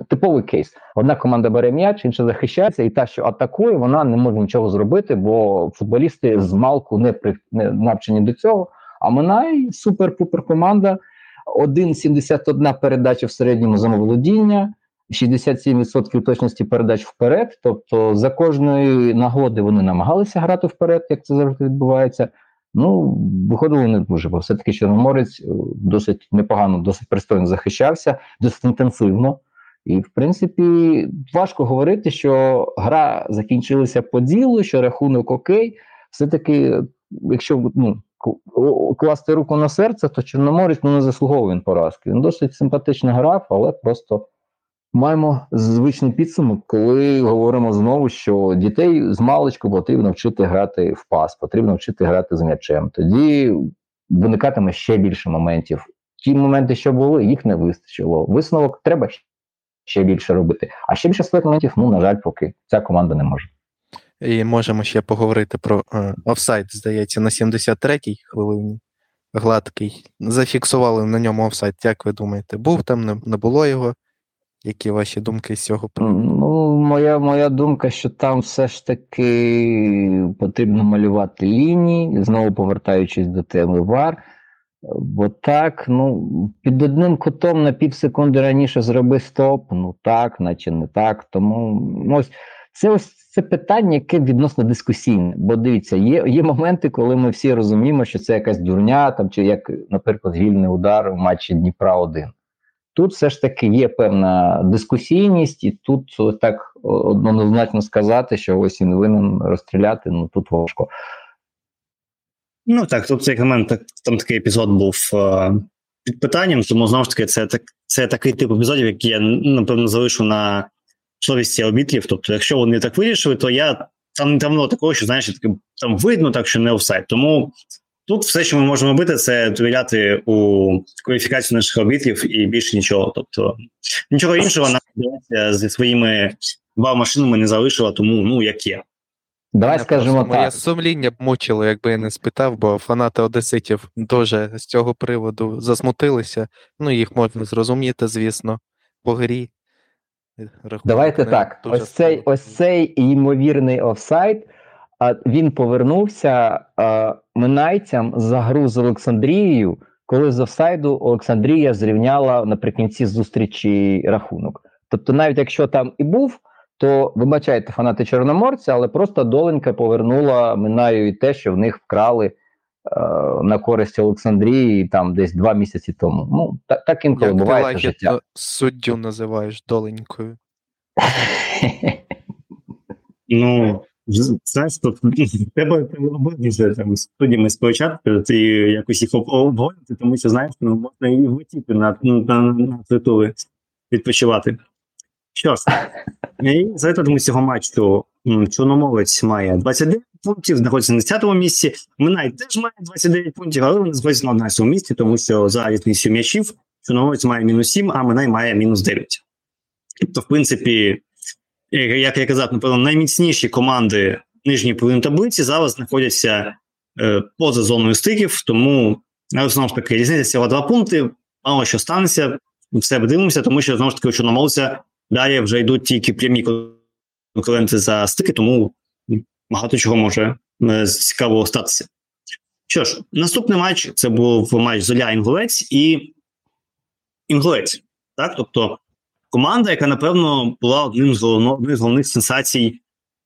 Типовий кейс. Одна команда бере м'яч, інша захищається, і та, що атакує, вона не може нічого зробити, бо футболісти з малку не при не навчені до цього. А Минай супер-пупер команда. 1,71 передача в середньому замоволодіння, 67% точності передач вперед. Тобто за кожної нагоди вони намагалися грати вперед, як це завжди відбувається. Ну, виходило не дуже, бо все-таки Чорноморець е, досить непогано, досить пристойно захищався, досить інтенсивно. І, в принципі, важко говорити, що гра закінчилася по ділу, що рахунок окей. Все-таки, якщо ну, класти руку на серце, то Чорноморець ну, не заслуговує він поразки. Він досить симпатично грав, але просто маємо звичний підсумок, коли говоримо знову, що дітей з маличку потрібно вчити грати в пас, потрібно вчити грати з м'ячем. Тоді виникатиме ще більше моментів. Ті моменти, що були, їх не вистачило. Висновок треба ще більше робити. А ще більше моментів, ну, на жаль, поки ця команда не може. І можемо ще поговорити про е, офсайд, здається, на 73-й хвилині. Гладкий. Зафіксували на ньому офсайд. Як ви думаєте, був там, не, не було його? Які ваші думки з цього Ну, моя моя думка, що там все ж таки потрібно малювати лінії, знову повертаючись до теми ВАР. Бо так, ну, під одним кутом на пів секунди раніше зроби стоп, ну так, наче не так. Тому ну, ось це ось це питання, яке відносно дискусійне. Бо дивіться, є є моменти, коли ми всі розуміємо, що це якась дурня, там чи як, наприклад, вільний удар в матчі Дніпра 1 Тут все ж таки є певна дискусійність, і тут так однозначно сказати, що ось він винен розстріляти. Ну тут важко. Ну так, тут цей момент так, там такий епізод був е, під питанням, тому знову ж таки, це так, це такий тип епізодів, який я напевно залишу на совісті арбітрів. Тобто, якщо вони так вирішили, то я там не давно такого, що знаєш, там видно так, що не офсайд. Тому тут все, що ми можемо робити, це довіряти у кваліфікацію наших арбітрів і більше нічого. Тобто нічого іншого нам зі своїми два машинами не залишила, тому ну як є. Давай скажемо так. Моє сумління б мучило, якби я не спитав, бо фанати Одеситів дуже з цього приводу засмутилися. Ну, їх можна зрозуміти, звісно, по грі. Рахунок Давайте так. Ось цей ось цей ймовірний офсайд. Він повернувся минайцям за гру з Олександрією, коли з офсайду Олександрія зрівняла наприкінці зустрічі рахунок. Тобто, навіть якщо там і був, то вибачайте фанати Чорноморця, але просто доленька повернула Минаю і те, що в них вкрали на користь Олександрії там десь два місяці тому. Ну, так, так інколи Як буває ти життя. Суддю називаєш доленькою. Ну, Знаєш, тут треба обидві там студіями спочатку і якось їх обговорити, тому що знаєш, ну можна і влетіти на, на, на титули відпочивати. Що ж, за результатами цього матчу Чорноморець має 29 пунктів, знаходиться на 10-му місці. Минай теж має 29 пунктів, але вони знаходяться на 11 місці, тому що за різницю м'ячів Чорноморець має мінус 7, а Минай має мінус 9. Тобто, в принципі, як я казав, напевно, найміцніші команди нижньої половини таблиці зараз знаходяться е, поза зоною стиків, тому знову ж таки різниця всього два пункти. Мало що станеться, все дивимося, тому що знову ж таки у Чорноморця далі вже йдуть тільки прямі конкуренти за стики, тому багато чого може е, цікавого статися. Що ж, наступний матч це був матч Золя Інгулець і Інгулець. Так, тобто команда, яка, напевно, була одним з головних, головних сенсацій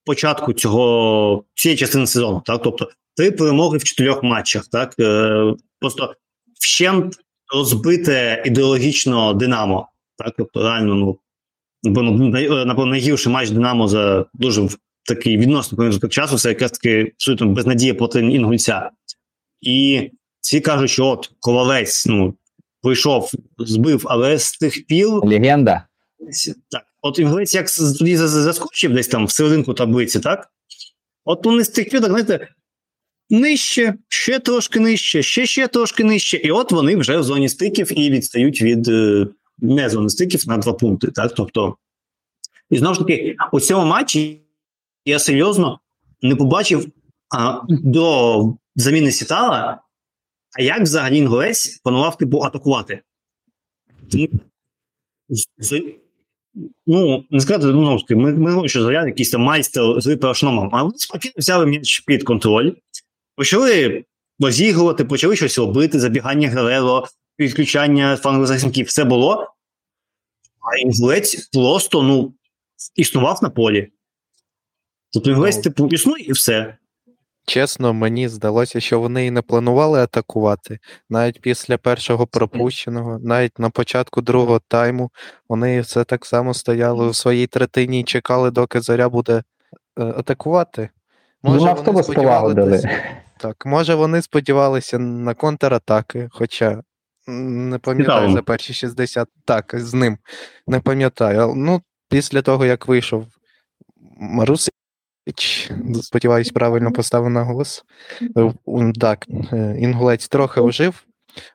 початку цього цієї частини сезону. Так, тобто три перемоги в чотирьох матчах. Так, е, просто вщент розбите ідеологічно Динамо. Так, тобто, реально, ну напевно, найгірший матч Динамо за дуже такий відносно проміжок часу. Це якраз таки абсолютно безнадія проти інгульця. І всі кажуть, що от ковалець ну, прийшов, збив, але з тих пір. Легенда. Так, от інгулець як тоді заскочив десь там в серединку таблиці, так? От вони з тих пір, так, знаєте, нижче, ще трошки нижче, ще ще трошки нижче. І от вони вже в зоні стиків і відстають від е, не зони стиків на два пункти. Так? Тобто, і знову ж таки, у цьому матчі я серйозно не побачив а, до заміни Сітала, а як взагалі інгулець планував типу атакувати. Ну, не сказати, ну, ми ми що заряд якийсь там майстер з випершномом, а вони спокійно взяли м'яч під контроль, почали розігрувати, почали щось робити, забігання Грело, відключання фангозахисників, все було. А інгулець просто ну, існував на полі. Тобто інгулець, ну, типу, існує і все. Чесно, мені здалося, що вони і не планували атакувати. Навіть після першого пропущеного, навіть на початку другого тайму, вони все так само стояли у своїй третині і чекали, доки зоря буде е, атакувати. Може, ну, вони сподівалися, так, може, вони сподівалися на контратаки, хоча не пам'ятаю за перші 60. Так, з ним. Не пам'ятаю. Ну, після того, як вийшов Марусич, сподіваюсь, правильно поставив на голос. Так, е, інгулець трохи ожив,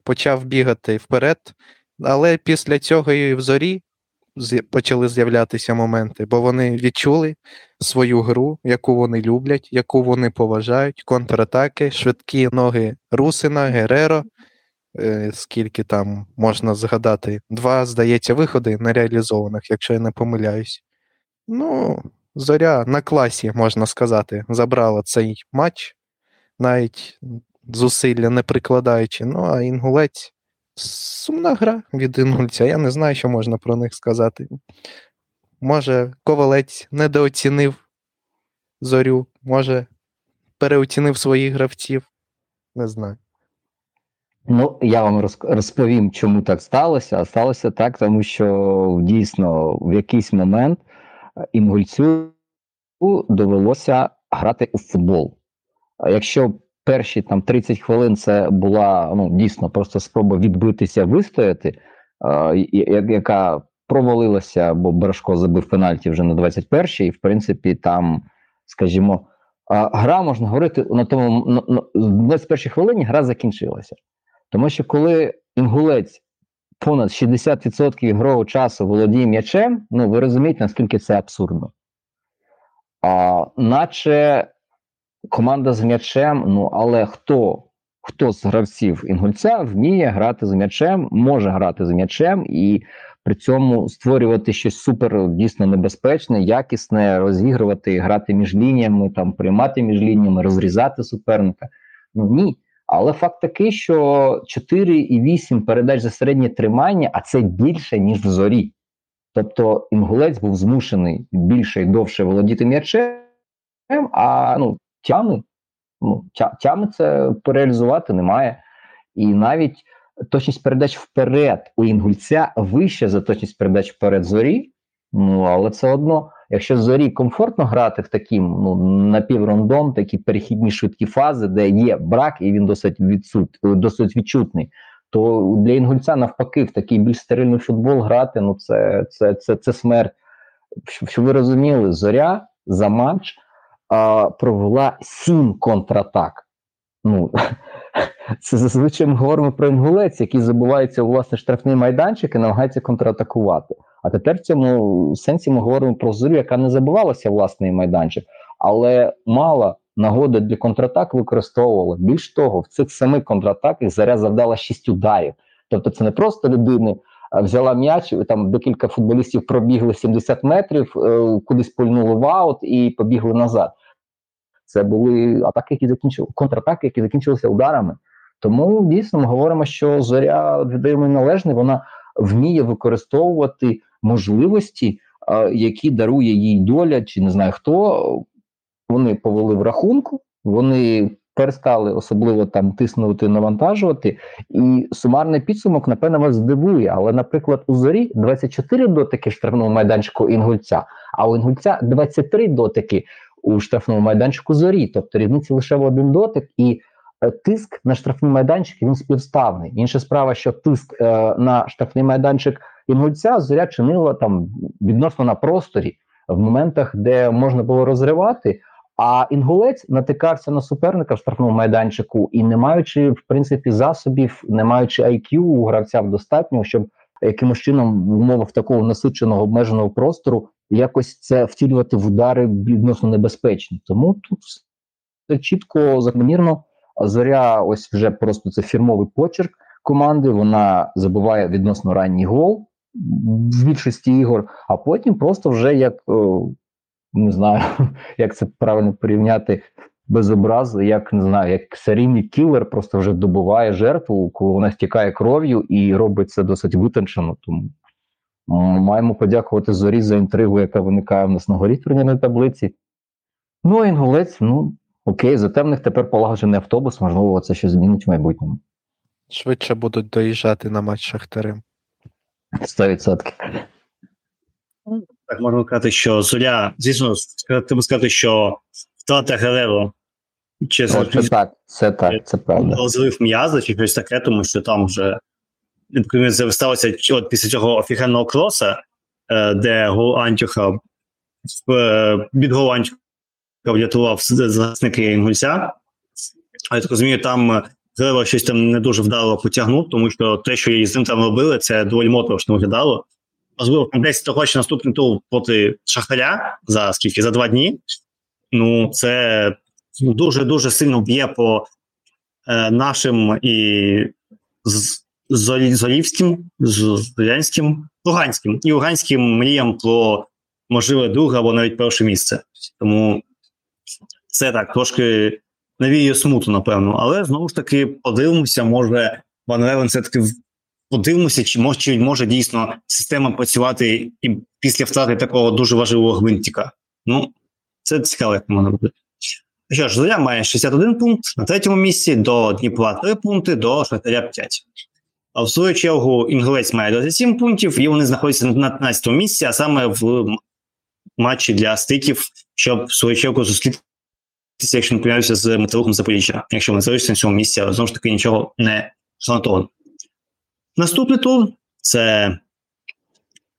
почав бігати вперед, але після цього і в зорі почали з'являтися моменти, бо вони відчули свою гру, яку вони люблять, яку вони поважають, контратаки, швидкі ноги Русина, Гереро. Е, скільки там можна згадати, два, здається, виходи нереалізованих, якщо я не помиляюсь. Ну, зоря на класі, можна сказати, забрала цей матч, навіть зусилля не прикладаючи. Ну, а інгулець сумна гра від інгульця. Я не знаю, що можна про них сказати. Може, ковалець недооцінив зорю, може, переоцінив своїх гравців. Не знаю. Ну, я вам розповім, чому так сталося. Сталося так, тому що дійсно в якийсь момент е, інгульцю довелося грати у футбол. Якщо перші там 30 хвилин це була ну, дійсно просто спроба відбитися, вистояти, яка провалилася, бо Барашко забив пенальті вже на 21-й, і в принципі, там, скажімо, гра можна говорити на тому на, на, в 21-й хвилині гра закінчилася. Тому що коли інгулець понад 60% ігрового часу володіє м'ячем, ну ви розумієте, наскільки це абсурдно. А, Наче команда з м'ячем, ну але хто хто з гравців інгульця вміє грати з м'ячем, може грати з м'ячем і при цьому створювати щось супер дійсно небезпечне, якісне, розігрувати, грати між лініями, там приймати між лініями, розрізати суперника. Ну ні. Але факт такий, що 4,8 передач за середнє тримання, а це більше, ніж в зорі. Тобто інгулець був змушений більше і довше володіти м'ячем, а ну, тями, ну, тями це реалізувати немає. І навіть точність передач вперед у інгульця вища за точність передач вперед зорі. Ну, але все одно якщо зорі комфортно грати в таким ну, напіврондом, такі перехідні швидкі фази, де є брак, і він досить відсут, досить відчутний, то для інгульця навпаки в такий більш стерильний футбол грати ну це це, це, це смерть. Щоб ви розуміли, зоря за матч а, провела сім контратак. Ну, Це зазвичай ми говоримо про інгулець, який забувається у власне штрафний майданчик і намагається контратакувати. А тепер в цьому сенсі ми говоримо про зорю, яка не забувалася власний майданчик, але мала нагоди для контратак використовувала. Більш того, в цих самих контратаках заря завдала шість ударів. Тобто, це не просто людини взяла м'яч, там декілька футболістів пробігли 70 метрів, е, кудись пульнули в аут і побігли назад. Це були атаки, які закінчили контратаки, які закінчилися ударами. Тому дійсно ми говоримо, що зоря віддаємо належне, вона вміє використовувати можливості, які дарує їй доля, чи не знаю хто. Вони повели в рахунку, вони перестали особливо там тиснути, навантажувати. І сумарний підсумок, напевно, вас здивує. Але, наприклад, у зорі 24 дотики штрафного майданчику інгульця, а у інгульця 23 дотики у штрафному майданчику зорі. Тобто різниця лише в один дотик, і тиск на штрафний майданчик він співставний. Інша справа, що тиск е, на штрафний майданчик інгульця зоря чинила там відносно на просторі в моментах, де можна було розривати. А інгулець натикався на суперника в штрафному майданчику і, не маючи в принципі засобів, не маючи IQ у гравця достатньо, щоб якимось чином в умовах такого насиченого обмеженого простору якось це втілювати в удари відносно небезпечні. Тому тут все чітко закономірно. Зоря, ось вже просто це фірмовий почерк команди. Вона забуває відносно ранній гол в більшості ігор, а потім просто вже як не знаю, як це правильно порівняти без образу, як не знаю, як серійний кілер просто вже добуває жертву, коли вона стікає кров'ю і робить це досить витончено. Тому маємо подякувати зорі за інтригу, яка виникає в нас на горі турнірної таблиці. Ну, а інгулець, ну окей, зате в них тепер полагоджений автобус, можливо, це ще змінить в майбутньому. Швидше будуть доїжджати на матч Шахтарем. 100%. Так, можна сказати, що Зоря, звісно, треба сказати, що втрата Гереро чи О, це так, це так, це правда. Розрив м'яза чи щось таке, тому що там вже сталося от після цього офігенного кроса, е, де гол Антюха е, від гол Антюха врятував захисники Інгульця. Я так розумію, там Гереро щось там не дуже вдало потягнув, тому що те, що її з ним там робили, це доволі моторошно виглядало можливо, в контексті того, що наступний тур проти Шахтаря за скільки за два дні. Ну, це дуже дуже сильно б'є по е, нашим і з, Зорівським, Зорянським, Луганським і Луганським мріям про можливе друге або навіть перше місце. Тому це так трошки навіє смуту, напевно. Але знову ж таки подивимося, може Ван Ревен все-таки подивимося, чи може чи може дійсно система працювати і після втрати такого дуже важливого гвинтика. Ну, це цікаво, як можна робити. Що ж, Зоря має 61 пункт на третьому місці, до Дніпра 3 пункти, до Шахтаря 5. А в свою чергу Інгулець має 27 пунктів, і вони знаходяться на 15 місці, а саме в матчі для стиків, щоб в свою чергу зустрітися, якщо не помиляюся, з металургом Запоріжжя. Якщо вони залишаться на цьому місці, але знову ж таки нічого не гарантовано. Наступний тур це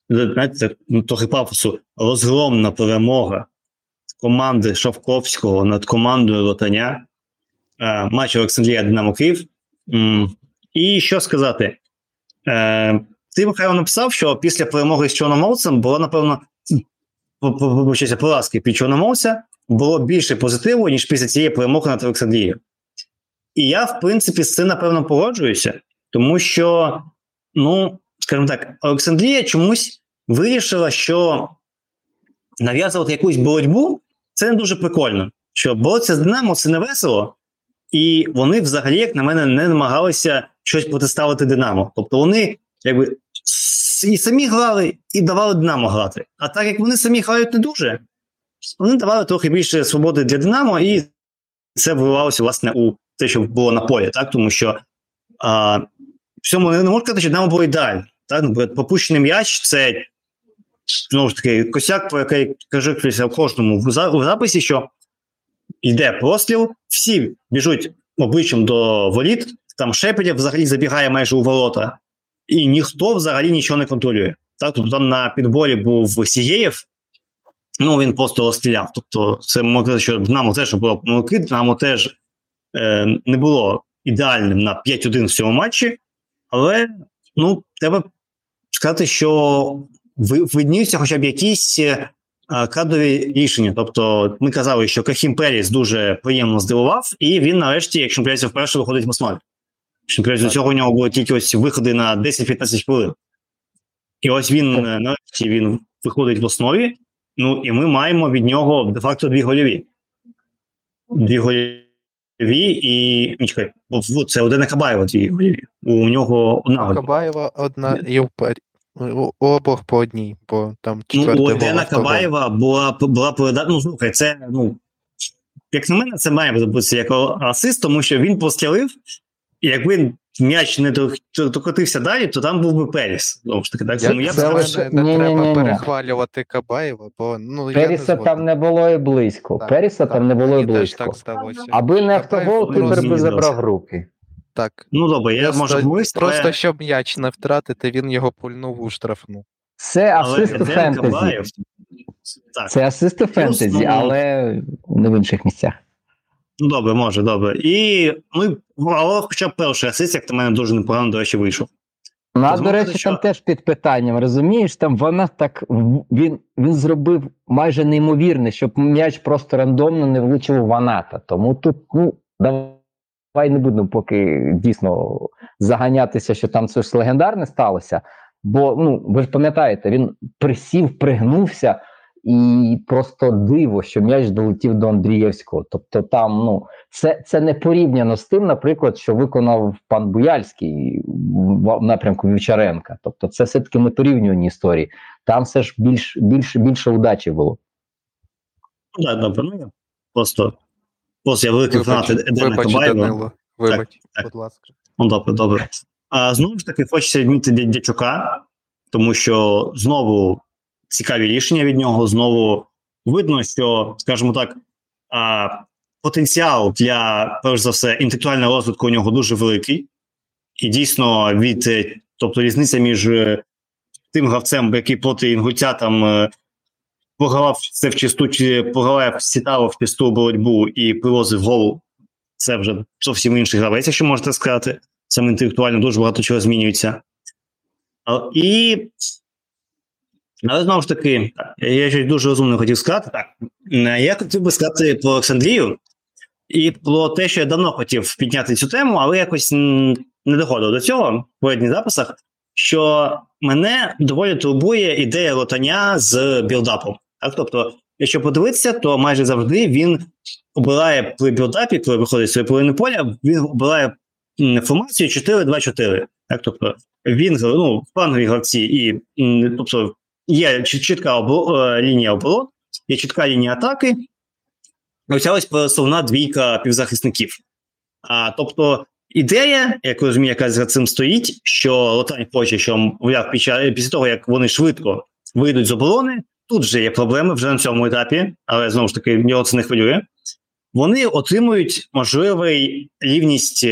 знаєте, ну, трохи пафосу, розгромна перемога команди Шавковського над командою Ротаня. Е, матч Олександрія Динамо Київ. І що сказати? Е, ти Михайло написав, що після перемоги з Чорноморцем було, напевно, поразки під Чорноморця було більше позитиву, ніж після цієї перемоги над Олександрією. І я, в принципі, з цим напевно погоджуюся. Тому що, ну, скажімо так, Олександрія чомусь вирішила, що нав'язувати якусь боротьбу це не дуже прикольно. Що боротися з Динамо це не весело, і вони взагалі, як на мене, не намагалися щось протиставити Динамо. Тобто вони якби і самі грали, і давали Динамо грати. А так як вони самі грають не дуже, вони давали трохи більше свободи для Динамо, і це виливалося, власне, у те, що було на полі, так тому що а, в цьому не можна сказати, що Динамо було ідеально. Так? Пропущений м'яч це знову ж таки косяк, про який кажу в кожному в записі, що йде простріл, всі біжуть обличчям до воліт, там Шепетів взагалі забігає майже у ворота, і ніхто взагалі нічого не контролює. Так, тобто там на підборі був Сігєєв, ну він просто розстріляв. Тобто, це можна що Динамо теж було помилки, Динамо теж е, не було ідеальним на 5-1 в цьому матчі, але ну, треба сказати, що видніються хоча б якісь е, кадрові рішення. Тобто, ми казали, що Кахім Періс дуже приємно здивував, і він нарешті, якщо не вперше виходить в основі. Якщо до цього у нього були тільки ось виходи на 10-15 хвилин. І ось він е, нарешті він виходить в основі. Ну і ми маємо від нього де-факто дві гольові. Дві гольові і. Чекай, це Одена Кабаєва дві гольові. У нього одна. Кабаєва одна і. У обох по одній, бо там Ну, у Одена Кабаєва була була передача. Ну, слухай, це, ну, як на мене, це має бути як асист, тому що він пострілив, і якби м'яч не докотився далі, то там був би Періс. Знову ж таки, так я, я це лише не, не треба ні, ні, перехвалювати Кабаєва, бо ну Періса я не там не було і близько. Так, Періса так, там не було і близько. Так сталося. Аби не автогол, Кіпер би забрав руки. Так. Ну добре, я просто, можу близько, Просто але... щоб м'яч не втратити, він його пульнув у штрафну. Це асист фентезі. Це асист фентезі, але не в інших місцях. Ну, добре, може, добре. І ну, але хоча б перший асист, як на мене дуже непогано, до речі, вийшов. Ну, а, до речі, що... там теж під питанням, розумієш, там вона так він він зробив майже неймовірне, щоб м'яч просто рандомно не влучив в ваната. Тому тут, ну, давай не будемо поки дійсно заганятися, що там щось легендарне сталося. Бо ну ви ж пам'ятаєте, він присів, пригнувся. І просто диво, що м'яч долетів до Андрієвського. Тобто, там ну це це не порівняно з тим, наприклад, що виконав пан Буяльський в напрямку Вівчаренка. Тобто, це все таки не порівнювані історії. Там все ж більш більш більше удачі було. Ну, так, добре, ну я просто просто я великий фанат Едена Кабаєва. Вибач, будь ласка. Ну, добре, добре. А знову ж таки, хочеться відмітити Дячука, тому що знову цікаві рішення від нього. Знову видно, що, скажімо так, а, потенціал для, перш за все, інтелектуального розвитку у нього дуже великий, і дійсно від тобто різниця між тим гравцем, який проти інгульця там е, програвав це в чисту, чи програвав сітало в чисту боротьбу і привозив голову. Це вже зовсім інший гравець, якщо можете сказати. Саме інтелектуально дуже багато чого змінюється. І але знову ж таки, я щось дуже розумно хотів сказати. Так, я хотів би сказати про Олександрію і про те, що я давно хотів підняти цю тему, але якось не доходив до цього в попередніх записах. Що мене доволі турбує ідея ротання з білдапом. Так, тобто, якщо подивитися, то майже завжди він обирає при build-up і, коли виходить своєї половини поля, він обирає формацію 4-2-4. Так, тобто він ну, флангові гравці, і тобто є чітка обо, лінія оборон, є чітка лінія атаки. Ось основна двійка півзахисників. А, Тобто ідея, як розумію, яка за цим стоїть, що Ротань хоче, що мовляв, після того, як вони швидко вийдуть з оборони, тут вже є проблеми вже на цьому етапі, але знову ж таки нього це не хвилює. Вони отримують можливий рівність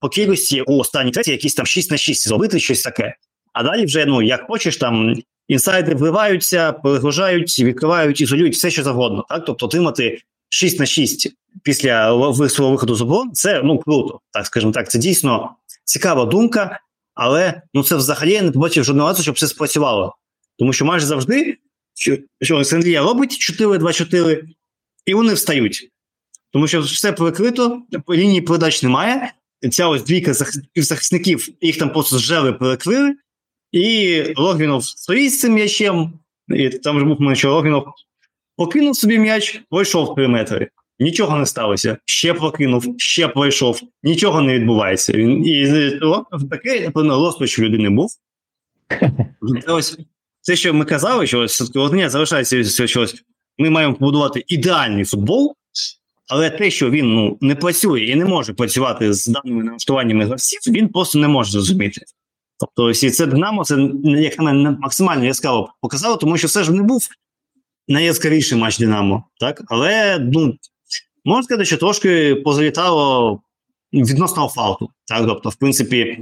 по кількості у останній треті, якісь там 6 на 6 зробити щось таке. А далі вже, ну як хочеш, там інсайди вливаються, перегружають, відкривають, ізолюють все, що завгодно. Так, тобто отримати 6 на 6 після свого виходу з оборон, це ну круто, так скажімо так. Це дійсно цікава думка, але ну це взагалі я не побачив жодного разу, щоб все спрацювало. Тому що майже завжди, що Олександрія робить 4-2-4, і вони встають. Тому що все перекрито, лінії передач немає. Ця ось двійка захисників, їх там просто зжели, перекрили, і Логвінов стоїть з цим м'ячем, і там ж був що Логвінов покинув собі м'яч, пройшов три метри. Нічого не сталося. Ще прокинув, ще пройшов, нічого не відбувається. Він і таке, напевно, розпач людини був. Ось це, що ми казали, що одне залишається щось. Ми маємо побудувати ідеальний футбол, але те, що він ну не працює і не може працювати з даними налаштуваннями гравців, він просто не може зрозуміти. Тобто, і це Динамо, це як на мене максимально яскраво показало, тому що все ж не був найяскравіший матч Динамо, так? Але ну, можна сказати, що трошки позалітало відносно фалту. Так? Тобто, в принципі,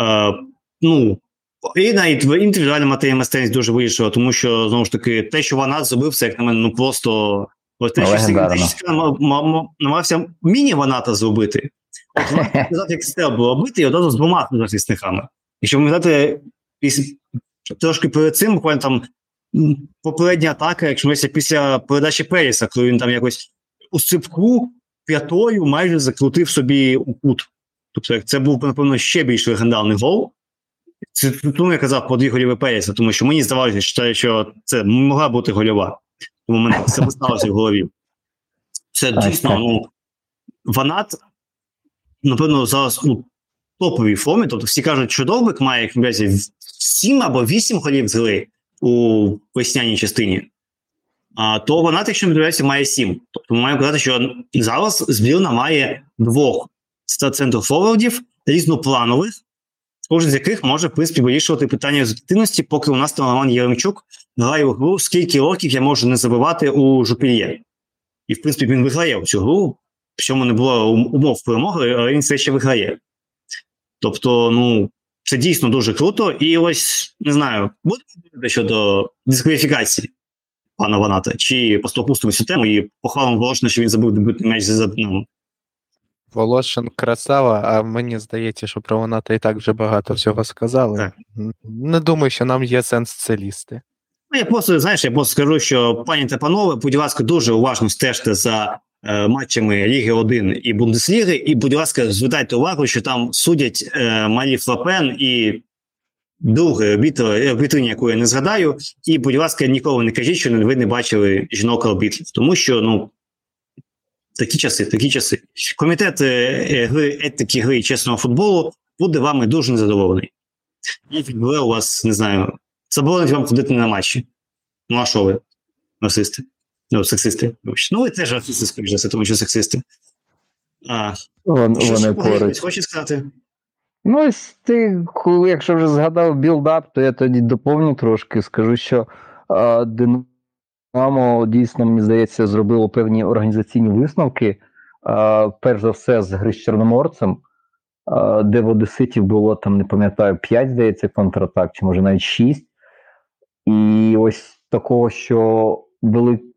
е, ну, і навіть індивідуальна матерія майстерність дуже вирішила, тому що знову ж таки, те, що вона зробив, це як на мене, ну просто те, що намагався міні-ваната зробити. От вона як треба було бити, і одразу з двома захисниками. Якщо пам'ятати, трошки перед цим, буквально там попередня атака, якщо ми після передачі Періса, коли він там якось у сипку п'ятою майже закрутив собі у кут. Тобто, це був, напевно, ще більш легендарний гол. Це тому я казав по дві голіве Періса, тому що мені здавалося, що це могла бути гольова. Тому мене це сталося в голові. Це дійсно, ну, Ванат, напевно, зараз у топовій формі. Тобто всі кажуть, що Довбик має як 7 або 8 голів з гри у весняній частині. А то Ванат, якщо не дивляється, має 7. Тобто ми маємо казати, що зараз збірна має двох центрфорвардів різнопланових, кожен з яких може, в принципі, вирішувати питання результативності, поки у нас там Роман Єремчук грає у гру, скільки років я можу не забивати у Жупільє. І, в принципі, він виграє цю гру, в чому не було умов перемоги, але він все ще виграє. Тобто, ну, це дійсно дуже круто. І ось не знаю, буде щодо дискваліфікації пана Ваната, чи просто опустимо цю тему і похвалимо Волошина, що він забив дебютний м'яч за Динамо. Волошин красава, а мені здається, що про Ваната і так вже багато всього сказали. Так. Не думаю, що нам є сенс це лізти. Ну, я просто знаєш, я просто скажу, що пані та панове, будь ласка, дуже уважно стежте за е, матчами Ліги 1 і Бундесліги. І, будь ласка, звертайте увагу, що там судять е, Малі Флапен і друге вітрині, яку я не згадаю. І, будь ласка, ніколи не кажіть, що ви не бачили жінок арбітрів, тому що ну. Такі часи, такі часи. Комітет е, гри етики гри чесного футболу буде вами дуже незадоволений. І у вас, не знаю, заборонить вам ходити на матчі. Ну, а що ви? Расисти? Ну, сексисти. Ну, ви теж расисти, скоріше за тому що сексисти. А, Вон, що вони поруч. Хочеш сказати? Ну, ось ти, якщо вже згадав build-up, то я тоді доповню трошки. Скажу, що а, Динамо дійсно, мені здається, зробило певні організаційні висновки. А, перш за все, з гри з Чорноморцем, а, де в Одеситів було там, не пам'ятаю, 5, здається, контратак, чи може навіть 6. І ось такого, що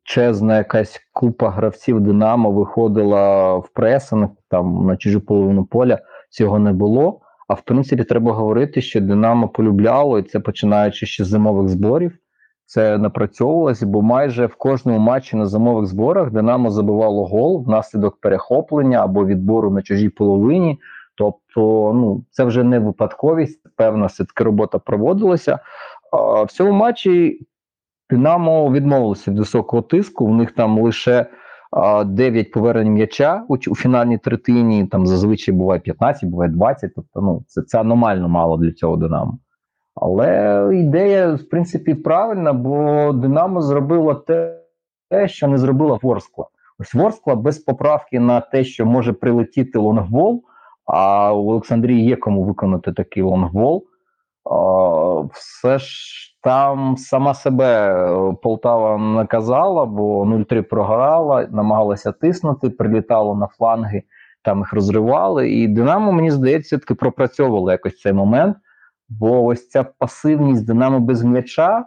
величезна якась купа гравців Динамо виходила в пресинг там на чужу половину поля, цього не було. А в принципі, треба говорити, що Динамо полюбляло, і це починаючи ще з зимових зборів. Це напрацьовувалося, бо майже в кожному матчі на зимових зборах Динамо забивало гол внаслідок перехоплення або відбору на чужій половині. Тобто, ну це вже не випадковість, певна все-таки робота проводилася. В цьому матчі Динамо відмовилося від високого тиску. У них там лише 9 повернень м'яча у, у фінальній третині. Там зазвичай буває 15, буває 20. Тобто, ну це це аномально мало для цього Динамо. Але ідея, в принципі, правильна, бо Динамо зробило те, що не зробила Ворскла. Ось Ворскла без поправки на те, що може прилетіти long ball, а у Олександрії є кому виконати такий long ball все ж там сама себе е, Полтава наказала, бо 0-3 програла, намагалася тиснути, прилітало на фланги, там їх розривали. І Динамо, мені здається, таки пропрацьовувало якось цей момент. Бо ось ця пасивність Динамо без м'яча,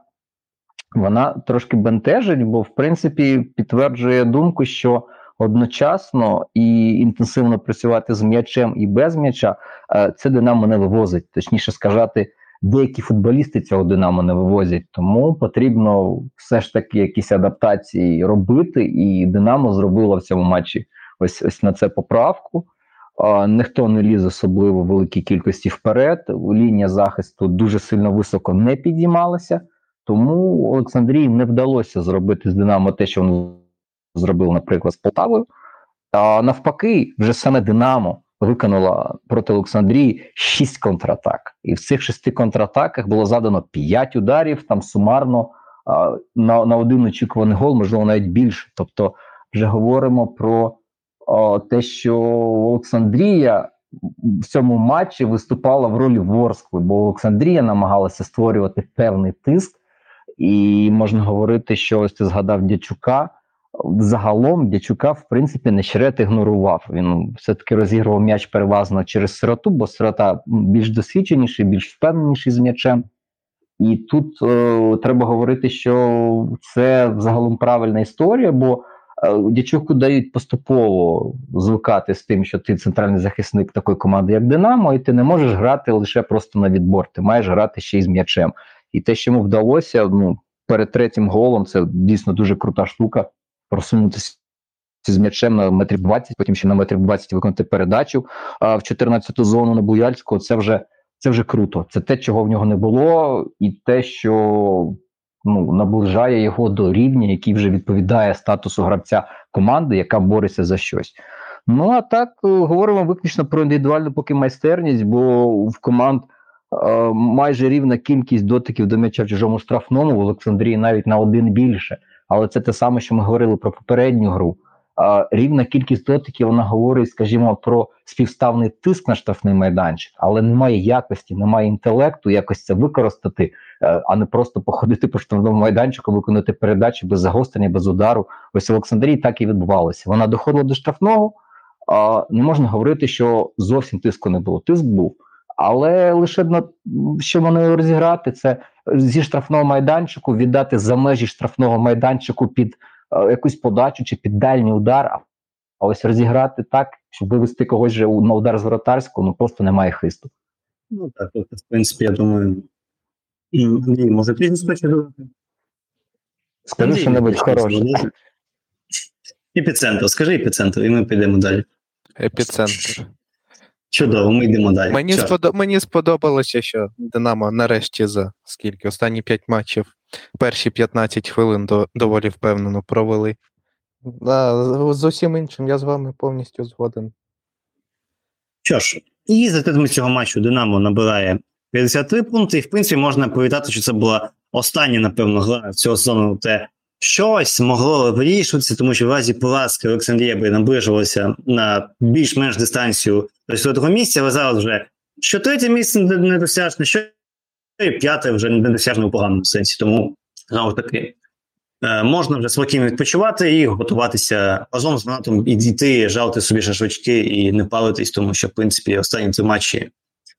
вона трошки бентежить, бо в принципі підтверджує думку, що одночасно і інтенсивно працювати з м'ячем і без м'яча, е, це Динамо не вивозить, точніше сказати деякі футболісти цього Динамо не вивозять, тому потрібно все ж таки якісь адаптації робити. І Динамо зробило в цьому матчі ось ось на це поправку. Ніхто не ліз особливо великій кількості вперед. Лінія захисту дуже сильно високо не підіймалася, тому Олександрії не вдалося зробити з Динамо те, що він зробив, наприклад, з Полтавою. А навпаки, вже саме Динамо виконала проти Олександрії шість контратак, і в цих шести контратаках було задано п'ять ударів. Там сумарно а, на на один очікуваний гол, можливо, навіть більше. Тобто, вже говоримо про а, те, що Олександрія в цьому матчі виступала в ролі Ворскли, бо Олександрія намагалася створювати певний тиск, і можна говорити, що ось ти згадав Дячука. Загалом Дячука, в принципі, Нещерет ігнорував. Він все-таки розігрував м'яч переважно через сироту, бо сирота більш досвідченіший, більш впевненіший з м'ячем. І тут е, треба говорити, що це загалом правильна історія, бо е, Дячуку дають поступово звикати з тим, що ти центральний захисник такої команди, як Динамо, і ти не можеш грати лише просто на відбор, ти маєш грати ще й з м'ячем. І те, що йому вдалося, ну перед третім голом, це дійсно дуже крута штука. Просунутися з м'ячем на метрів 20, потім ще на метрів 20 виконати передачу а в 14-ту зону на Буяльського. Це вже це вже круто. Це те, чого в нього не було, і те, що ну наближає його до рівня, який вже відповідає статусу гравця команди, яка бореться за щось. Ну а так е, говоримо виключно про індивідуальну поки майстерність, бо в команд е, майже рівна кількість дотиків до м'яча в чужому штрафному в Олександрії навіть на один більше. Але це те саме, що ми говорили про попередню гру. Рівна кількість дотиків вона говорить, скажімо, про співставний тиск на штрафний майданчик, але немає якості, немає інтелекту, якось це використати, е, а не просто походити по штрафному майданчику, виконати передачі без загострення, без удару. Ось в Олександрії так і відбувалося. Вона доходила до штрафного. Не можна говорити, що зовсім тиску не було. Тиск був, але лише на що вони розіграти, це зі штрафного майданчику віддати за межі штрафного майданчику під е, якусь подачу чи під дальній удар. А ось розіграти так, щоб вивести когось вже на удар з воротарського, ну просто немає хисту. Ну так, в принципі, я думаю. Андрій, може ти хоче додати? Скажи що небудь хороше. Епіцентр, скажи епіцентр, і ми підемо далі. Епіцентр. Чудово, ми йдемо далі. Мені сподоб... мені сподобалося, що Динамо нарешті за скільки? Останні 5 матчів, перші 15 хвилин до... доволі впевнено провели. Да, з усім іншим я з вами повністю згоден. Що ж, і за титулом цього матчу Динамо набирає 53 пункти, і в принципі можна повідати, що це була остання, напевно, гра цього сезону. Те щось могло вирішуватися, тому що в разі поразки Олександрія би наближувалася на більш-менш дистанцію до цього місця, але зараз вже що третє місце недосяжне, що і п'яте вже недосяжне у поганому сенсі. Тому знову ж таки Е, можна вже спокійно відпочивати і готуватися разом з фанатом і дійти, жалти собі шашочки і не палитись, тому що в принципі останні три матчі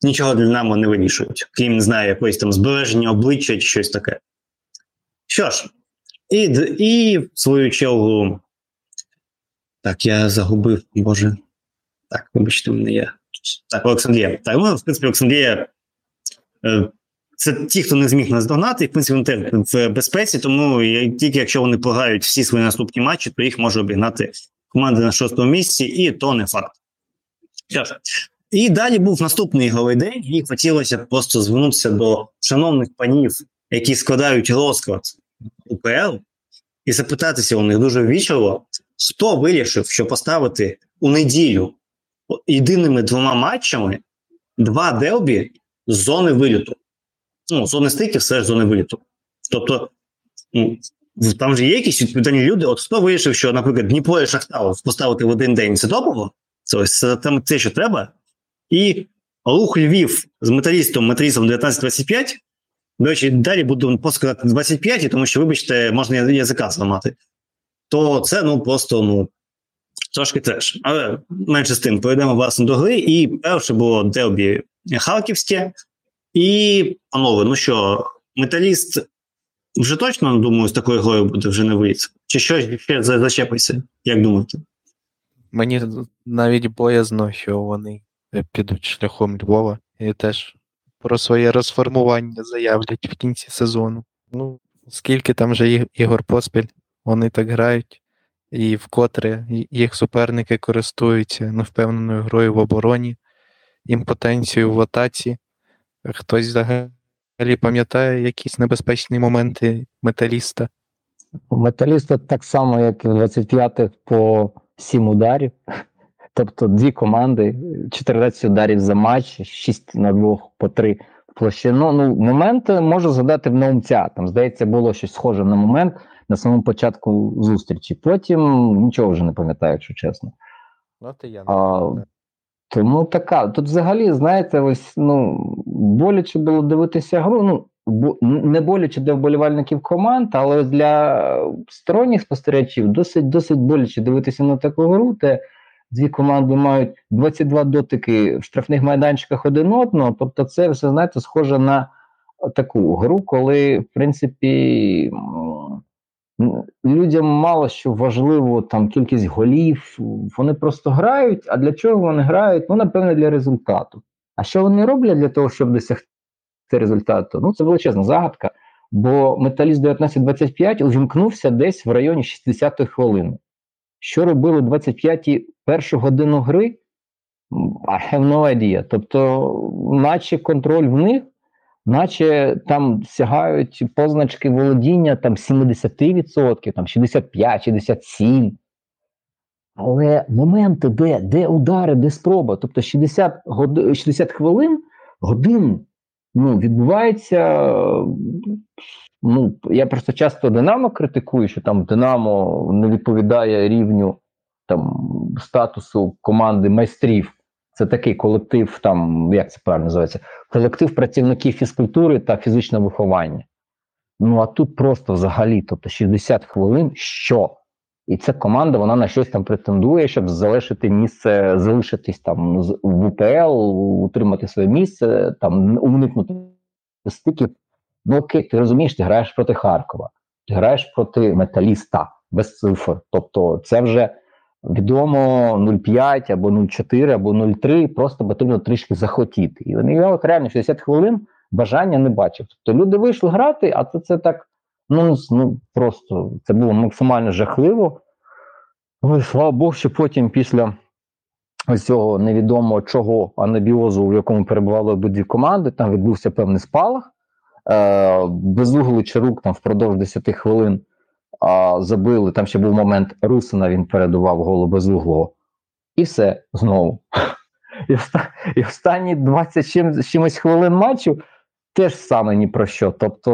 нічого для Динамо не вирішують, крім не знаю, якоїсь там збереження обличчя чи щось таке. Що ж, і і в свою чергу. Так, я загубив, Боже. Так, вибачте, мене є. Так, Олександрія. Так, ну, в принципі, Олександрія е, це ті, хто не зміг нас догнати, і в принципі вони в безпеці, тому тільки якщо вони пограють всі свої наступні матчі, то їх може обігнати команди на шостому місці, і то не факт. І далі був наступний ігровий день, і хотілося просто звернутися до шановних панів, які складають розклад УПЛ, і запитатися у них дуже ввічливо, хто вирішив, що поставити у неділю єдиними двома матчами два дербі з зони виліту ну, зони стиків все ж зони виліту. Тобто, ну, там же є якісь відповідальні люди. От хто вирішив, що, наприклад, Дніпро і Шахтар поставити в один день це топово, це ось це що треба. І рух Львів з металістом, металістом 19-25. До речі, далі буду посказати 25, тому що, вибачте, можна язика зламати. То це ну просто ну, трошки треш. Але менше з тим, перейдемо власне до гри. І перше було Дербі Харківське. І, панове, ну що, металіст вже точно, думаю, з такою грою буде вже не вийти? Чи щось ще зачепиться, як думаєте? Мені навіть боязно, що вони підуть шляхом Львова і теж про своє розформування заявлять в кінці сезону. Ну, скільки там вже ігор поспіль, вони так грають, і вкотре їх суперники користуються невпевненою грою в обороні, імпотенцією в атаці. Хтось взагалі пам'ятає якісь небезпечні моменти металіста? Металіста так само, як в 25-х по 7 ударів. Тобто дві команди, 14 ударів за матч, 6 на двох по 3 в площину. Ну, момент можу згадати в Наумця. Там, здається, було щось схоже на момент на самому початку зустрічі. Потім нічого вже не пам'ятаю, якщо чесно. Ну, ти я а, Тому така. Тут взагалі, знаєте, ось ну боляче було дивитися гру. Ну не боляче для вболівальників команд, але для сторонніх спостерігачів досить досить боляче дивитися на таку гру, де дві команди мають 22 дотики в штрафних майданчиках один одного. Тобто, це все знаєте, схоже на таку гру, коли в принципі людям мало що важливо там кількість голів, вони просто грають. А для чого вони грають? Ну, напевне, для результату. А що вони роблять для того, щоб досягти результату? Ну, це величезна загадка. Бо металіст 1925 увімкнувся десь в районі 60-ї хвилини. Що робили 25-ті першу годину гри? I have no idea. Тобто, наче контроль в них наче там сягають позначки володіння там 70%, там 65-67%. Але моменти, де де удари, де спроба, тобто 60 год, 60 хвилин годин ну, відбувається. Ну, Я просто часто Динамо критикую, що там Динамо не відповідає рівню там, статусу команди майстрів. Це такий колектив, там як це правильно називається, колектив працівників фізкультури та фізичного виховання. Ну а тут просто взагалі, тобто 60 хвилин, що? І ця команда вона на щось там претендує, щоб залишити місце, залишитись там в УПЛ, утримати своє місце, там уникнути стиків. Ну окей, ти розумієш, ти граєш проти Харкова, ти граєш проти металіста без цифр. Тобто, це вже відомо 0,5 або 0,4, або 0,3, просто потрібно трішки захотіти. І вони от реально 60 хвилин бажання не бачив. Тобто люди вийшли грати, а це це так ну, ну просто це було максимально жахливо. Ой, слава Богу, що потім після ось цього невідомого чого анабіозу, в якому перебували обидві команди, там відбувся певний спалах. Е, Безуглий Чарук там впродовж 10 хвилин а, забили. Там ще був момент Русина, він передував голу без углу. І все знову. І оста... і останні 20 чим... чимось хвилин матчу теж саме ні про що. Тобто,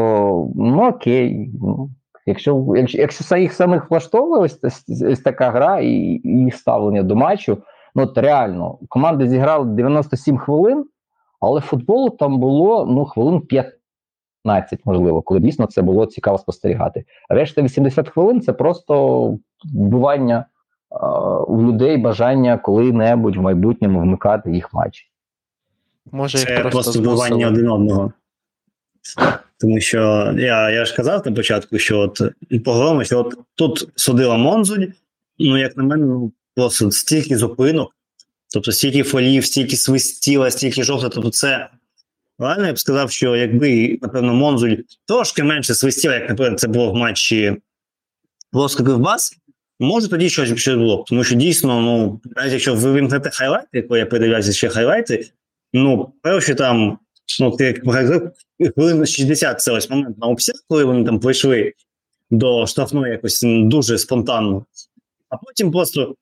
ну окей, ну, якщо якщо, якщо їх самих влаштовує ось, ось, ось така гра і їх ставлення до матчу, ну от реально, команди зіграли 97 хвилин, але футболу там було ну, хвилин 5. 15, можливо, коли дійсно це було цікаво спостерігати. Решта 80 хвилин це просто вбивання у людей бажання коли-небудь в майбутньому вмикати їх матчі. Може, це просто, просто вбивання один одного. Тому що я я ж казав на початку, що от поговоримо, що от тут судила Монзуль, ну, як на мене, ну, просто стільки зупинок, тобто стільки фолів, стільки свистіла, стільки жовта, тобто це Реально я б сказав, що якби, напевно, Монзуль трошки менше свистів, як, наприклад, це було в матчі Лоска Кривбас, може тоді щось щось було. Тому що дійсно, ну, навіть якщо ви вимкнете хайлайти, коли я передивлявся ще хайлайти, ну, перші там, ну, ти хвилин 60 це ось момент на обсяг, коли вони там прийшли до штрафної якось дуже спонтанно. А потім просто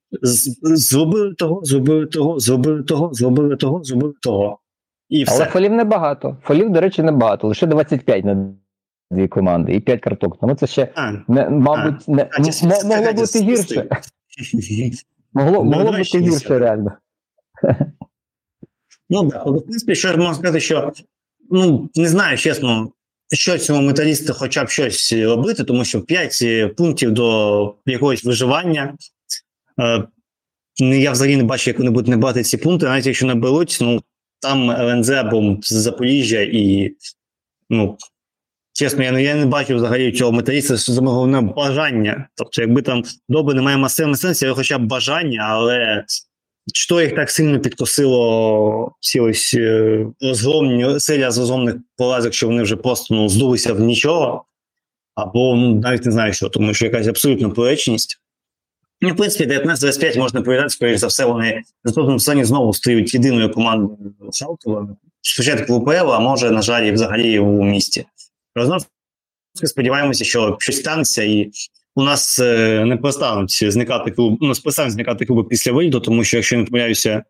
зробили того, зробили того, зробили того, зробили того, зробили того. І все. Але фолів небагато. Фолів, до речі, небагато. Лише 25 на дві команди і 5 карток. Тому це ще, а, не, мабуть, а, не, а, м- могло бути гірше. Могло могло бути гірше, реально. Ну так, в принципі, що ж можна сказати, що ну не знаю, чесно, що цьому металісту хоча б щось робити, тому що 5 пунктів до якогось виживання. Е, я взагалі не бачу, як вони будуть не брати ці пункти, навіть якщо не беруть, ну там ЛНЗ або з Запоріжжя, і ну чесно, я я не бачу взагалі цього металіста, що саме головне бажання. Тобто, якби там добре немає масивного сенсу, але хоча б бажання, але що їх так сильно підкосило всі ось е, розгромні серія з розгромних поразок, що вони вже просто ну, здулися в нічого, або ну, навіть не знаю що, тому що якась абсолютна поречність. Ну, в принципі, 19-25 можна повідати, скоріш за все, вони на тому стані знову стають єдиною командою Шалтова. Спочатку в УПЛ, а може, на жаль, і взагалі у місті. Знову сподіваємося, що щось станеться, і у нас е, не перестануть зникати клуб, ну, перестануть зникати клуби після виїзду, тому що, якщо не помиляюся,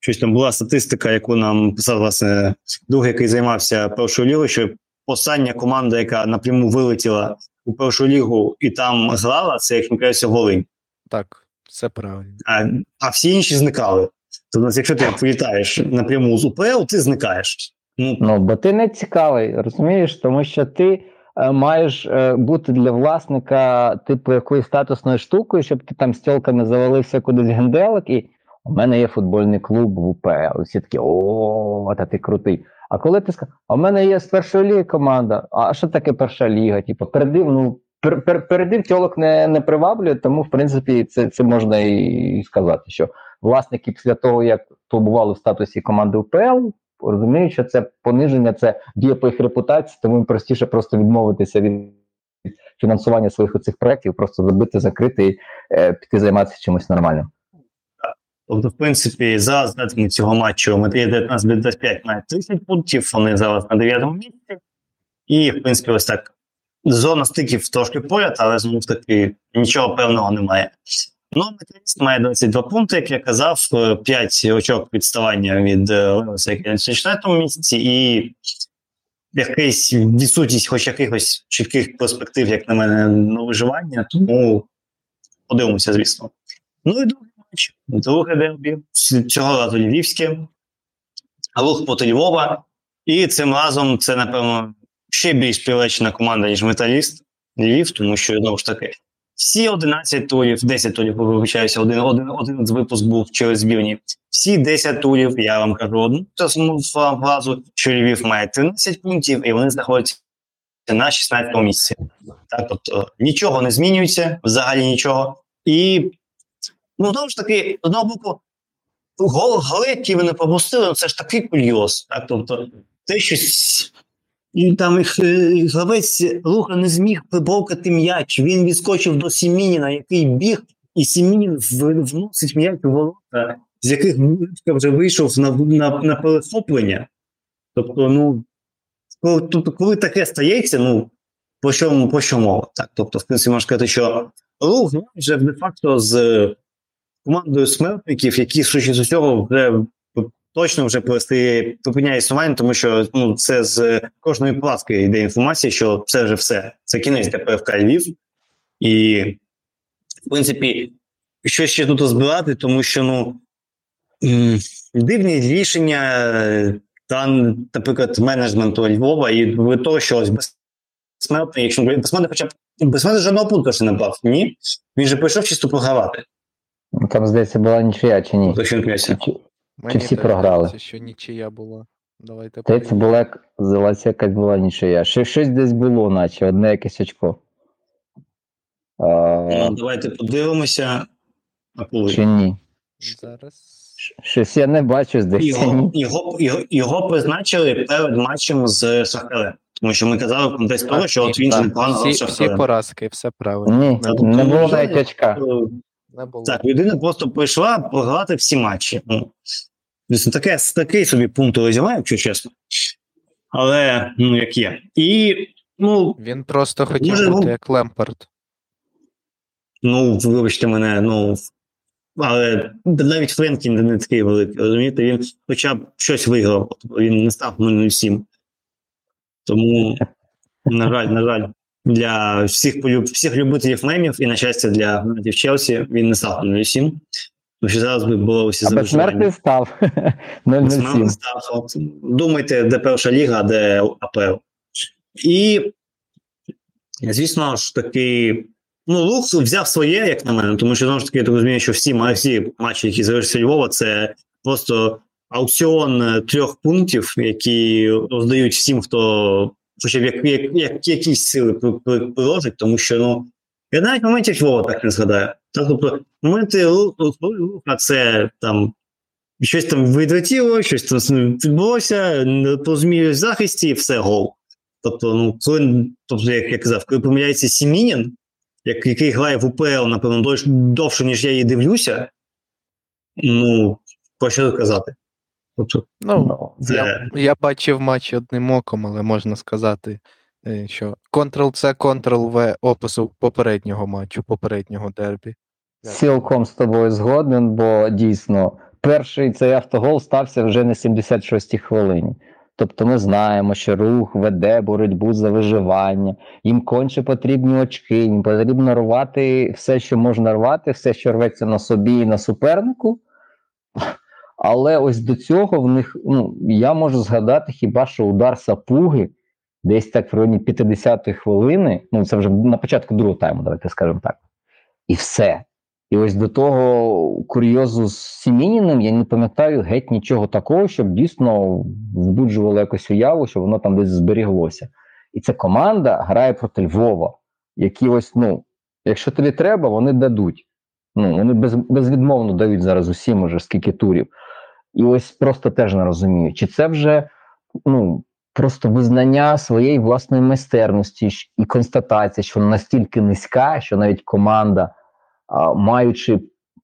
щось там була статистика, яку нам писав власне друг, який займався першою лігою, що остання команда, яка напряму вилетіла у першу лігу і там грала, це як не кажеться, Волинь. Так, все правильно. А а всі інші зникали. Тобто, якщо ти політаєш напряму з УПЛ, ти зникаєш. Ну, ну бо ти не цікавий, розумієш, тому що ти е, маєш е, бути для власника типу якоїсь статусної штукою, щоб ти там стілка не завалився кудись генделик, і у мене є футбольний клуб в УПЛ. Всі такі о, та ти крутий. А коли ти скажеш, а в мене є з першої ліги команда, а що таке перша ліга? Типу, передив, ну пер, пер, передив тілок не не приваблює, тому в принципі це це можна і сказати, що власники після того, як побували в статусі команди УПЛ, розуміють, що це пониження, це діє по їх репутації, тому їм простіше просто відмовитися від фінансування своїх оцих проєктів, просто забити, закрити і е, піти займатися чимось нормальним. Тобто, в принципі, за результатами цього матчу Мадрид 19 25 має 30 пунктів, вони зараз на 9 місці. І, в принципі, ось так. Зона стиків трошки поряд, але знову ж таки нічого певного немає. Ну, Металіст має 22 пункти, як я казав, 5 очок відставання від е, Левеса, який на 64 місці, і якась відсутність хоч якихось чітких перспектив, як на мене, на виживання, тому подивимося, звісно. Ну і другий матч, друге дербі, цього разу львівське, рух проти Львова. І цим разом це, напевно, ще більш приречена команда, ніж металіст Львів, тому що знову ж таки. Всі 11 турів, 10 турів, вибачаюся, один, один, один з випуск був через збірні. Всі 10 турів, я вам кажу одну фразу, що Львів має 13 пунктів, і вони знаходяться на 16 місці. Так, тобто нічого не змінюється, взагалі нічого. І ну, знову ж таки, з одного боку, гол, голи, які вони пропустили, ну, це ж такий кульоз. Так, тобто, те, що і там гравець руха не зміг прибовкати м'яч. Він відскочив до Сімініна, який біг, і Сімінін вносить м'яч у ворота, з яких вже вийшов на на, на перехоплення. Тобто, ну, коли, коли таке стається, ну, по чому по що? Так, тобто, в принципі, можна сказати, що рух вже де-факто з командою смертників, які з усього вже точно вже перестає припиняє існування, тому що ну це з кожної платки йде інформація, що це вже все. Це кінець ТПФК Львів. І, в принципі, що ще тут збирати, тому що ну дивні рішення та, наприклад, менеджменту Львова і ви того, що ось безсмертний, якщо безсмертний хоча б безсмертний жодного пункту ще не бав. Ні. Він же прийшов чисто програвати. Ну, там, здається, була нічия чи ні? Мені всі програли? здається, що нічия була. Давайте Та це була як здалася якась була нічия. Ще щось десь було, наче одне якесь очко. А, Ну, давайте подивимося. А коли? Чи ні? Зараз. Щось я не бачу здається. Його, ні. його, його, його призначили перед матчем з Шахтарем. Тому що ми казали в контексті того, що от він же непогано грав з всі, всі Шахтарем. поразки, все правильно. Ні, Тобто, не було ну, навіть очка. Е, Не було. Так, людина просто прийшла програти всі матчі. Ну, звісно, таке, такий собі пункт резюме, якщо чесно. Але, ну, як є. І, ну, Він просто хотів Може, бути ну- як Лемпард. ну, вибачте мене, ну. Але навіть Френкін не такий великий, розумієте, він хоча б щось виграв, він не став 0-7. Тому, на жаль, на жаль, для всіх всіх любителів мемів і, на щастя, для Челсі він не став 0-7. Тому що зараз би боролися А за виживання. безсмертний став. Безсмертний став. Думайте, де перша ліга, а де АПЛ. І, звісно ж таки, ну, Лух взяв своє, як на мене, тому що знову ж таки я так розумію, що всі, всі матчі, які завершилися Львова, це просто аукціон е, трьох пунктів, які роздають всім, хто хоча б як, як, як, якісь сили при- при- приложить, тому що ну. Я навіть моментів Львова так не згадаю. Тобто, моменти Лу- Лу- це там щось там відлетіло, щось там відбулося, не порозуміли в захисті, і все гол. Тобто, ну, коли, тобто, як я казав, коли помиляється Сімінін, як, який грає в УПЛ, напевно, дов- довше, ніж я її дивлюся, ну, про що казати? Тобто, Ну, Ну, це, я, я бачив матч одним оком, але можна сказати, що Ctrl-C, Ctrl-V опису попереднього матчу, попереднього дербі. Цілком з тобою згоден, бо дійсно перший цей автогол стався вже на 76-й хвилині. Тобто ми знаємо, що рух веде боротьбу за виживання, їм конче потрібні очки, їм потрібно рвати все, що можна рвати, все, що рветься на собі і на супернику. Але ось до цього в них ну, я можу згадати хіба що удар сапуги десь так в районі 50-ї хвилини. Ну, це вже на початку другого тайму, давайте скажемо так. І все. І ось до того курйозу з Сімініним я не пам'ятаю геть нічого такого, щоб дійсно збуджувало якось уяву, що воно там десь зберіглося. І ця команда грає проти Львова, які ось, ну, якщо тобі треба, вони дадуть. Ну, Вони без, безвідмовно дають зараз усім уже скільки турів. І ось просто теж не розумію, чи це вже ну, просто визнання своєї власної майстерності і констатація, що настільки низька, що навіть команда, маючи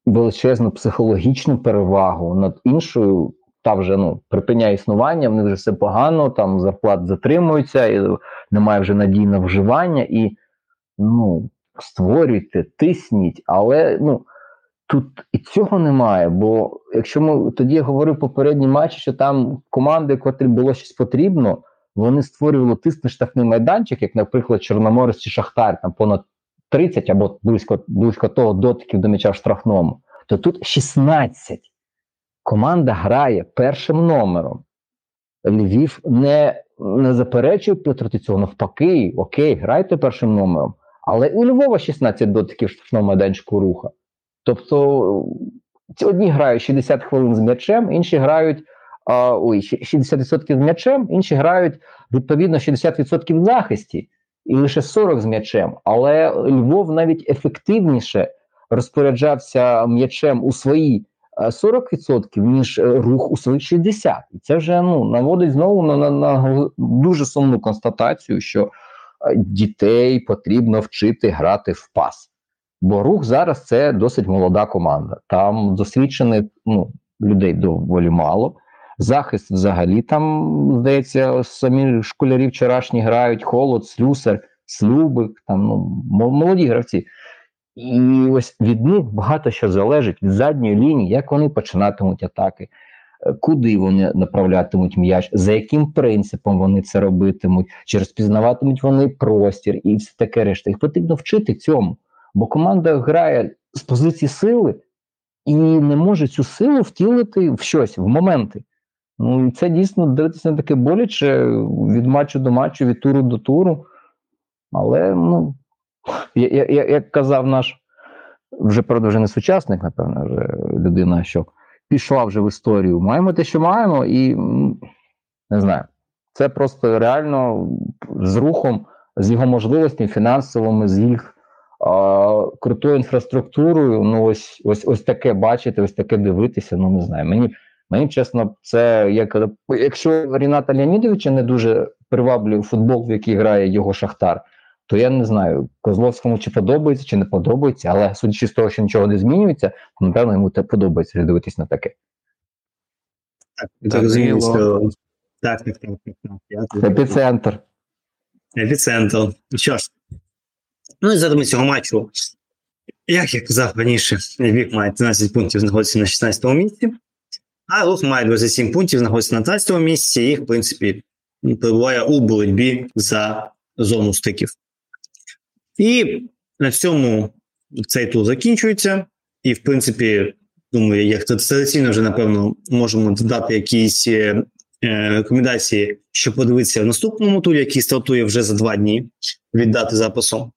величезну психологічну перевагу над іншою, та вже ну, припиняє існування, в них вже все погано, там зарплат затримуються, і немає вже надій на вживання, і ну, створюйте, тисніть, але ну. Тут і цього немає, бо якщо ми тоді я говорив в попередній матчі, що там команди, котрі було щось потрібно, вони створювали тисний штрафний майданчик, як, наприклад, Чорноморець чи Шахтар, там понад 30 або близько близько того дотиків до м'яча в штрафному, то тут 16. Команда грає першим номером. Львів не не заперечує проти цього, навпаки, окей, грайте першим номером. Але у Львова 16 дотиків штрафного майданчику руха. Тобто одні грають 60 хвилин з м'ячем, інші грають ой, 60% з м'ячем, інші грають відповідно 60% в захисті і лише 40 з м'ячем. Але Львов навіть ефективніше розпоряджався м'ячем у свої 40%, ніж рух у своїх 60%. І це вже ну, наводить знову на, на, на дуже сумну констатацію, що дітей потрібно вчити грати в пас. Бо рух зараз це досить молода команда. Там досвідчених ну, людей доволі мало. Захист взагалі там, здається, самі школярі вчорашні грають, холод, слюсар, слюбик, там ну, молоді гравці. І ось від них багато що залежить від задньої лінії, як вони починатимуть атаки, е, куди вони направлятимуть м'яч, за яким принципом вони це робитимуть, чи розпізнаватимуть вони простір і все таке решта. Їх потрібно вчити цьому. Бо команда грає з позиції сили і не може цю силу втілити в щось, в моменти. Ну і це дійсно дивитися не таке боляче від матчу до матчу, від туру до туру. Але, ну, я, я, як казав наш вже правда, вже не сучасник, напевно, вже людина, що пішла вже в історію. Маємо те, що маємо, і не знаю. Це просто реально з рухом, з його можливостями фінансовими, з їх крутою інфраструктурою, ну ось ось ось таке бачити, ось таке дивитися. Ну не знаю. Мені мені чесно, це як якщо Ріната Леонідовича не дуже приваблює футбол, в який грає його Шахтар, то я не знаю, Козловському чи подобається, чи не подобається, але судячи з того, що нічого не змінюється, то напевно йому те подобається дивитись на таке. Так, що... так, так, так, так. Епіцентр. Епіцентр. Що ж, Ну і задами цього матчу, як я казав раніше, Львів має 13 пунктів, знаходиться на 16 му місці, а Рух має 27 пунктів, знаходиться на 13 му місці, і в принципі, перебуває у боротьбі за зону стиків. І на цьому цей тур закінчується. І, в принципі, думаю, як традиційно вже, напевно, можемо додати якісь е, рекомендації, щоб подивитися в наступному турі, який стартує вже за два дні віддати записом.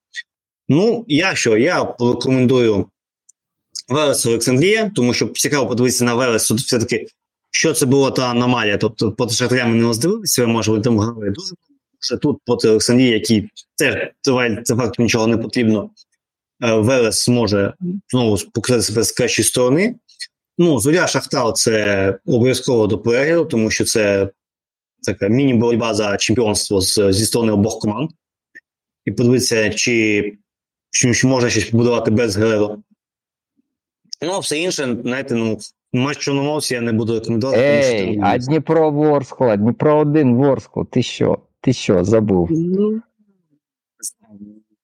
Ну, я що? Я порекомендую Велес Олександрія, тому що цікаво подивитися на Велес, все-таки, що це була та аномалія. Тобто, проти Шахтаря ми не роздивилися, може, вони там грали дуже. Тут проти Олександрії, який теж триває це факту нічого не потрібно. Е, Велес може знову показати себе з кращої сторони. Ну, Зоря Шахтар це обов'язково до перегляду, тому що це така міні-боротьба за чемпіонство з, зі сторони обох команд. І подивитися, чи що, можна щось побудувати без Гереро. Ну, а все інше, знаєте, ну, матч Чорноморці я не буду рекомендувати. Ей, що, а Дніпро Ворскла, Дніпро один Ворскло, ти що? Ти що, забув? Ну,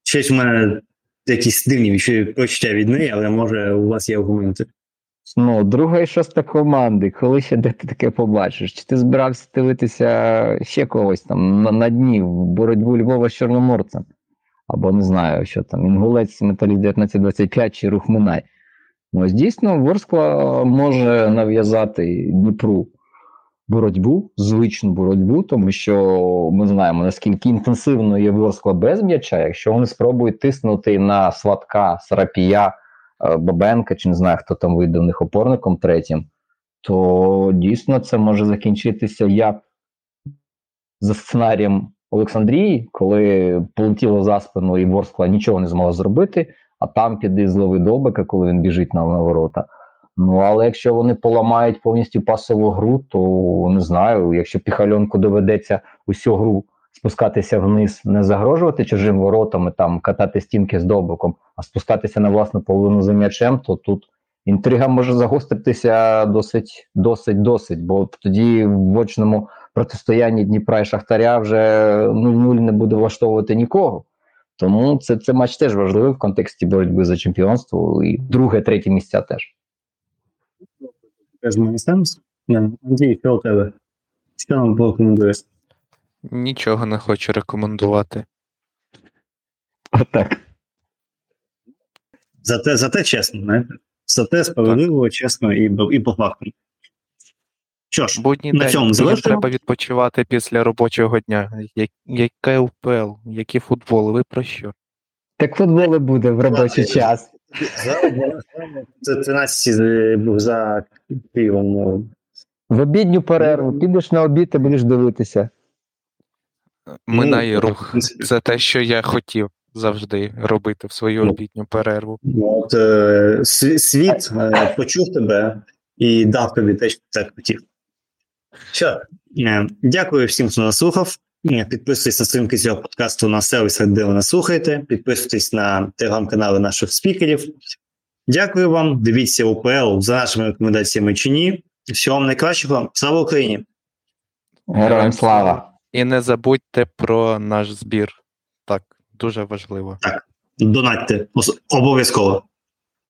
щось в мене якісь дивні почуття від неї, але може у вас є аргументи. Ну, друга і шоста команди, коли ще де ти таке побачиш? Чи ти збирався дивитися ще когось там на, на дні в боротьбу Львова з Чорноморцем? Або не знаю, що там, інгулець металіст 1925 чи рух Минай. Ось дійсно, Ворскла може нав'язати Дніпру боротьбу, звичну боротьбу, тому що ми знаємо, наскільки інтенсивно є Ворскла без м'яча. Якщо вони спробують тиснути на Сватка, Сарапія, е, Бабенка, чи не знаю, хто там вийде в них опорником третім, то дійсно це може закінчитися як за сценарієм Олександрії, коли полетіло за спину і Ворскла нічого не змогла зробити, а там піде зловий Довбика, коли він біжить на, ворота. Ну, але якщо вони поламають повністю пасову гру, то не знаю, якщо піхальонку доведеться усю гру спускатися вниз, не загрожувати чужим воротами, там катати стінки з довбиком, а спускатися на власну половину за м'ячем, то тут інтрига може загостритися досить, досить, досить. Бо тоді в очному протистоянні Дніпра і Шахтаря вже 0-0 не буде влаштовувати нікого. Тому це, це матч теж важливий в контексті боротьби за чемпіонство і друге, третє місця теж. Сенс. Андрій, що у тебе? Що нам порекомендуєш? Нічого не хочу рекомендувати. Отак. Зате, зате чесно, знаєте? Зате справедливо, чесно і, і по факту. Що ж, Будній На день цьому дуже завершимо? треба відпочивати після робочого дня. Яке УПЛ, які футболи, ви про що? Так футбол і буде в робочий час. Це 13 за Києвом. ну, В обідню перерву підеш на обід і будеш дивитися. Минає Ну, рух. Це те, що я хотів завжди робити в свою Ну. обідню перерву. От, е, світ е, почув тебе і дав тобі те, що ти так хотів. Що, е, дякую всім, хто нас слухав. Е, Підписуйтесь на сторінки цього подкасту на сервісах, де ви нас слухаєте. Підписуйтесь на телеграм-канали наших спікерів. Дякую вам. Дивіться УПЛ за нашими рекомендаціями чи ні. Всього вам найкращого. Слава Україні! Героям слава! І не забудьте про наш збір. Так, дуже важливо. Так, Донатьте обов'язково.